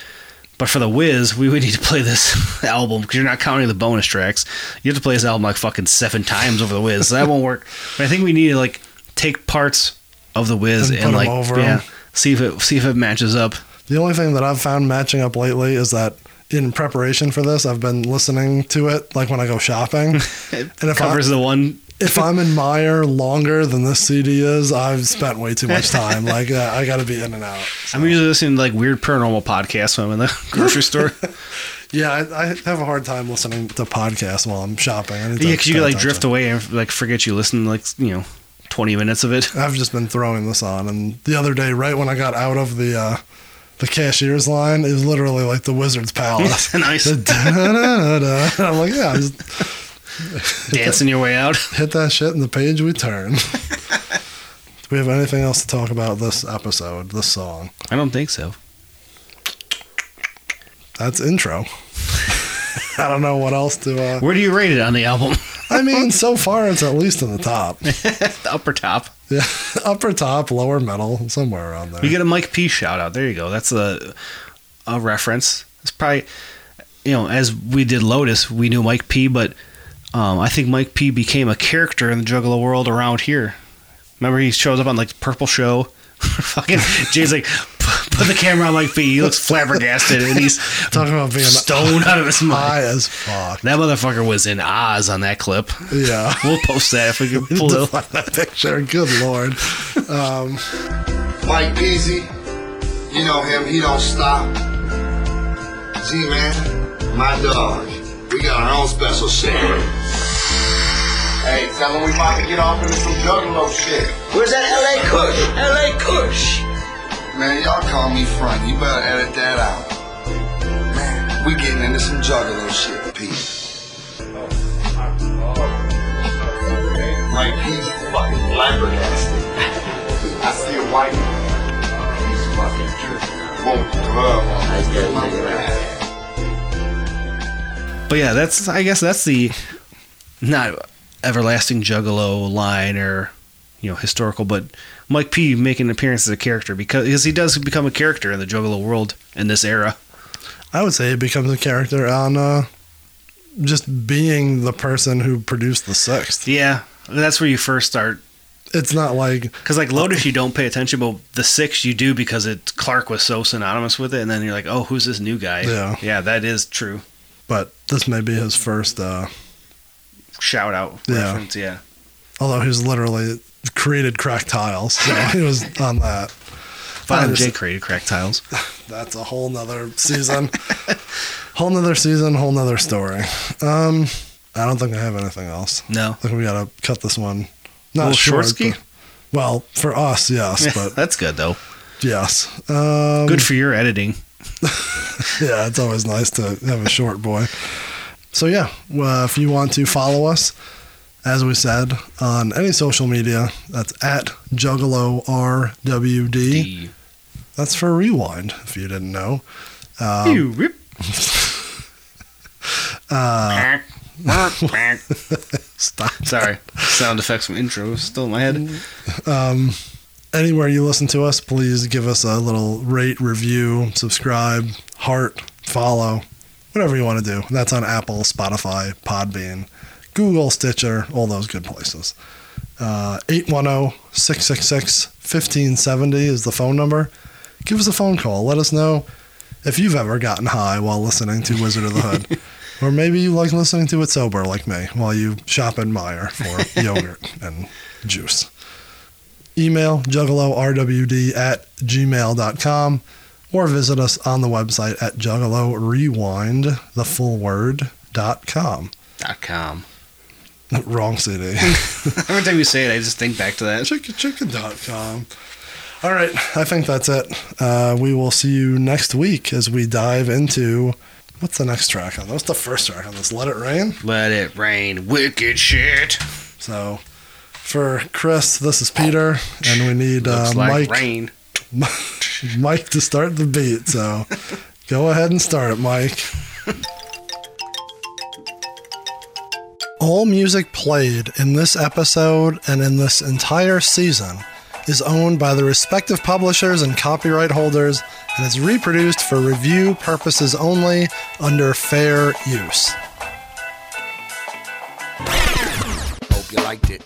Speaker 3: But for the Wiz we would need to play this album because you're not counting the bonus tracks. You have to play this album like fucking seven times over the Wiz So that won't work. But I think we need to like take parts of the Wiz
Speaker 2: And
Speaker 3: and, like
Speaker 2: over
Speaker 3: yeah, see if it see if it matches up.
Speaker 2: The only thing that I've found matching up lately is that in preparation for this, I've been listening to it like when I go shopping. And if
Speaker 3: covers
Speaker 2: I-
Speaker 3: the one.
Speaker 2: if I'm in Meijer longer than this CD is, I've spent way too much time. Like uh, I got to be in and out.
Speaker 3: I'm usually listening to like weird paranormal podcasts when I'm in the grocery store.
Speaker 2: Yeah, I, I have a hard time listening to podcasts while I'm shopping. I need to
Speaker 3: yeah, because you like
Speaker 2: attention.
Speaker 3: drift away and like forget you listened like you know 20 minutes of it.
Speaker 2: I've just been throwing this on, and the other day, right when I got out of the uh, the cashier's line, is literally like the Wizard's Palace.
Speaker 3: nice.
Speaker 2: I'm like, yeah, just
Speaker 3: Dancing your way out.
Speaker 2: hit that shit, and the page we turn. Do we have anything else to talk about this episode, this song?
Speaker 3: I don't think so.
Speaker 2: That's intro. I don't know what else to. Uh,
Speaker 3: Where do you rate it on the album?
Speaker 2: I mean, so far it's at least in the top.
Speaker 3: the upper top.
Speaker 2: Yeah, upper top, lower middle, somewhere around there.
Speaker 3: You get a Mike P shout out. There you go. That's a a reference. It's probably you know as we did Lotus, we knew Mike P, but um, I think Mike P became a character in the Juggalo world around here. Remember, he shows up on like the Purple Show. Fucking Jay's like, put the camera on like P. He looks flabbergasted and he's
Speaker 2: Talking about being
Speaker 3: stoned out of his mind.
Speaker 2: high as fuck.
Speaker 3: That motherfucker was in Oz on that clip.
Speaker 2: Yeah.
Speaker 3: We'll post that if we can pull it.
Speaker 2: find that picture. Good lord. Um,
Speaker 5: Mike Peasy, you know him, he don't stop. Z man, my dog. We got our own special shit. Hey, tell him we about to get off into some juggalo shit.
Speaker 6: Where's that LA Kush? LA Kush.
Speaker 5: Man, y'all call me front. You better edit that out. Man, we getting into some juggalo shit, Pete. Mike, he's fucking flabbergasted. I see a white man. He's fucking tripping. Won't glove on.
Speaker 3: But yeah, that's I guess that's the not everlasting juggalo line or you know historical, but Mike P making an appearance as a character because, because he does become a character in the juggalo world in this era.
Speaker 2: I would say it becomes a character on uh, just being the person who produced the sixth.
Speaker 3: Yeah, that's where you first start.
Speaker 2: It's not like
Speaker 3: Because like Lotus, you don't pay attention, but the six you do because it Clark was so synonymous with it, and then you're like, oh, who's this new guy?
Speaker 2: Yeah.
Speaker 3: yeah, that is true.
Speaker 2: but this may be his first. Uh,
Speaker 3: Shout out
Speaker 2: Yeah.
Speaker 3: reference, yeah.
Speaker 2: although he's literally created crack tiles, so he was on that.
Speaker 3: Violent
Speaker 2: understand.
Speaker 3: J created crack tiles.
Speaker 2: That's a whole nother season. whole nother season, whole nother story. Um, I don't think I have anything else.
Speaker 3: No,
Speaker 2: I think we gotta cut this one. Not
Speaker 3: short-ski?
Speaker 2: but- well, for us, yes, but
Speaker 3: that's good though.
Speaker 2: yes. Um,
Speaker 3: Good for your editing.
Speaker 2: yeah, it's always nice to have a short boy. So yeah, well, if you want to follow us, as we said on any social media, that's at Juggalo RWD.
Speaker 3: D.
Speaker 2: That's for rewind. If you didn't know. Um,
Speaker 3: You rip.
Speaker 2: uh, stop.
Speaker 3: Sorry, sound effects from intro is still in my head.
Speaker 2: Um, anywhere you listen to us, please give us a little rate, review, subscribe, heart, follow, whatever you want to do. That's on Apple, Spotify, Podbean, Google, Stitcher, all those good places. Uh, 810 666 1570 is the phone number. Give us a phone call. Let us know if you've ever gotten high while listening to Wizard of the Hood. or maybe you like listening to it sober like me while you shop at Meijer for yogurt and juice. Email juggalorwd at gmail.com or visit us on the website at juggalo the full word, dot com.
Speaker 3: Dot com.
Speaker 2: Wrong city.
Speaker 3: Every time you say it, I just think back to that.
Speaker 2: Chicken, chicken.com. All right, I think that's it. Uh, we will see you next week as we dive into what's the next track on? What's the first track on this? Let It Rain.
Speaker 3: Let it rain, wicked shit.
Speaker 2: So, for Chris, this is Peter, and we need uh,
Speaker 3: like
Speaker 2: Mike.
Speaker 3: rain.
Speaker 2: Mike to start the beat. So, go ahead and start it, Mike. All music played in this episode and in this entire season is owned by the respective publishers and copyright holders and is reproduced for review purposes only under fair use.
Speaker 4: Hope you liked it.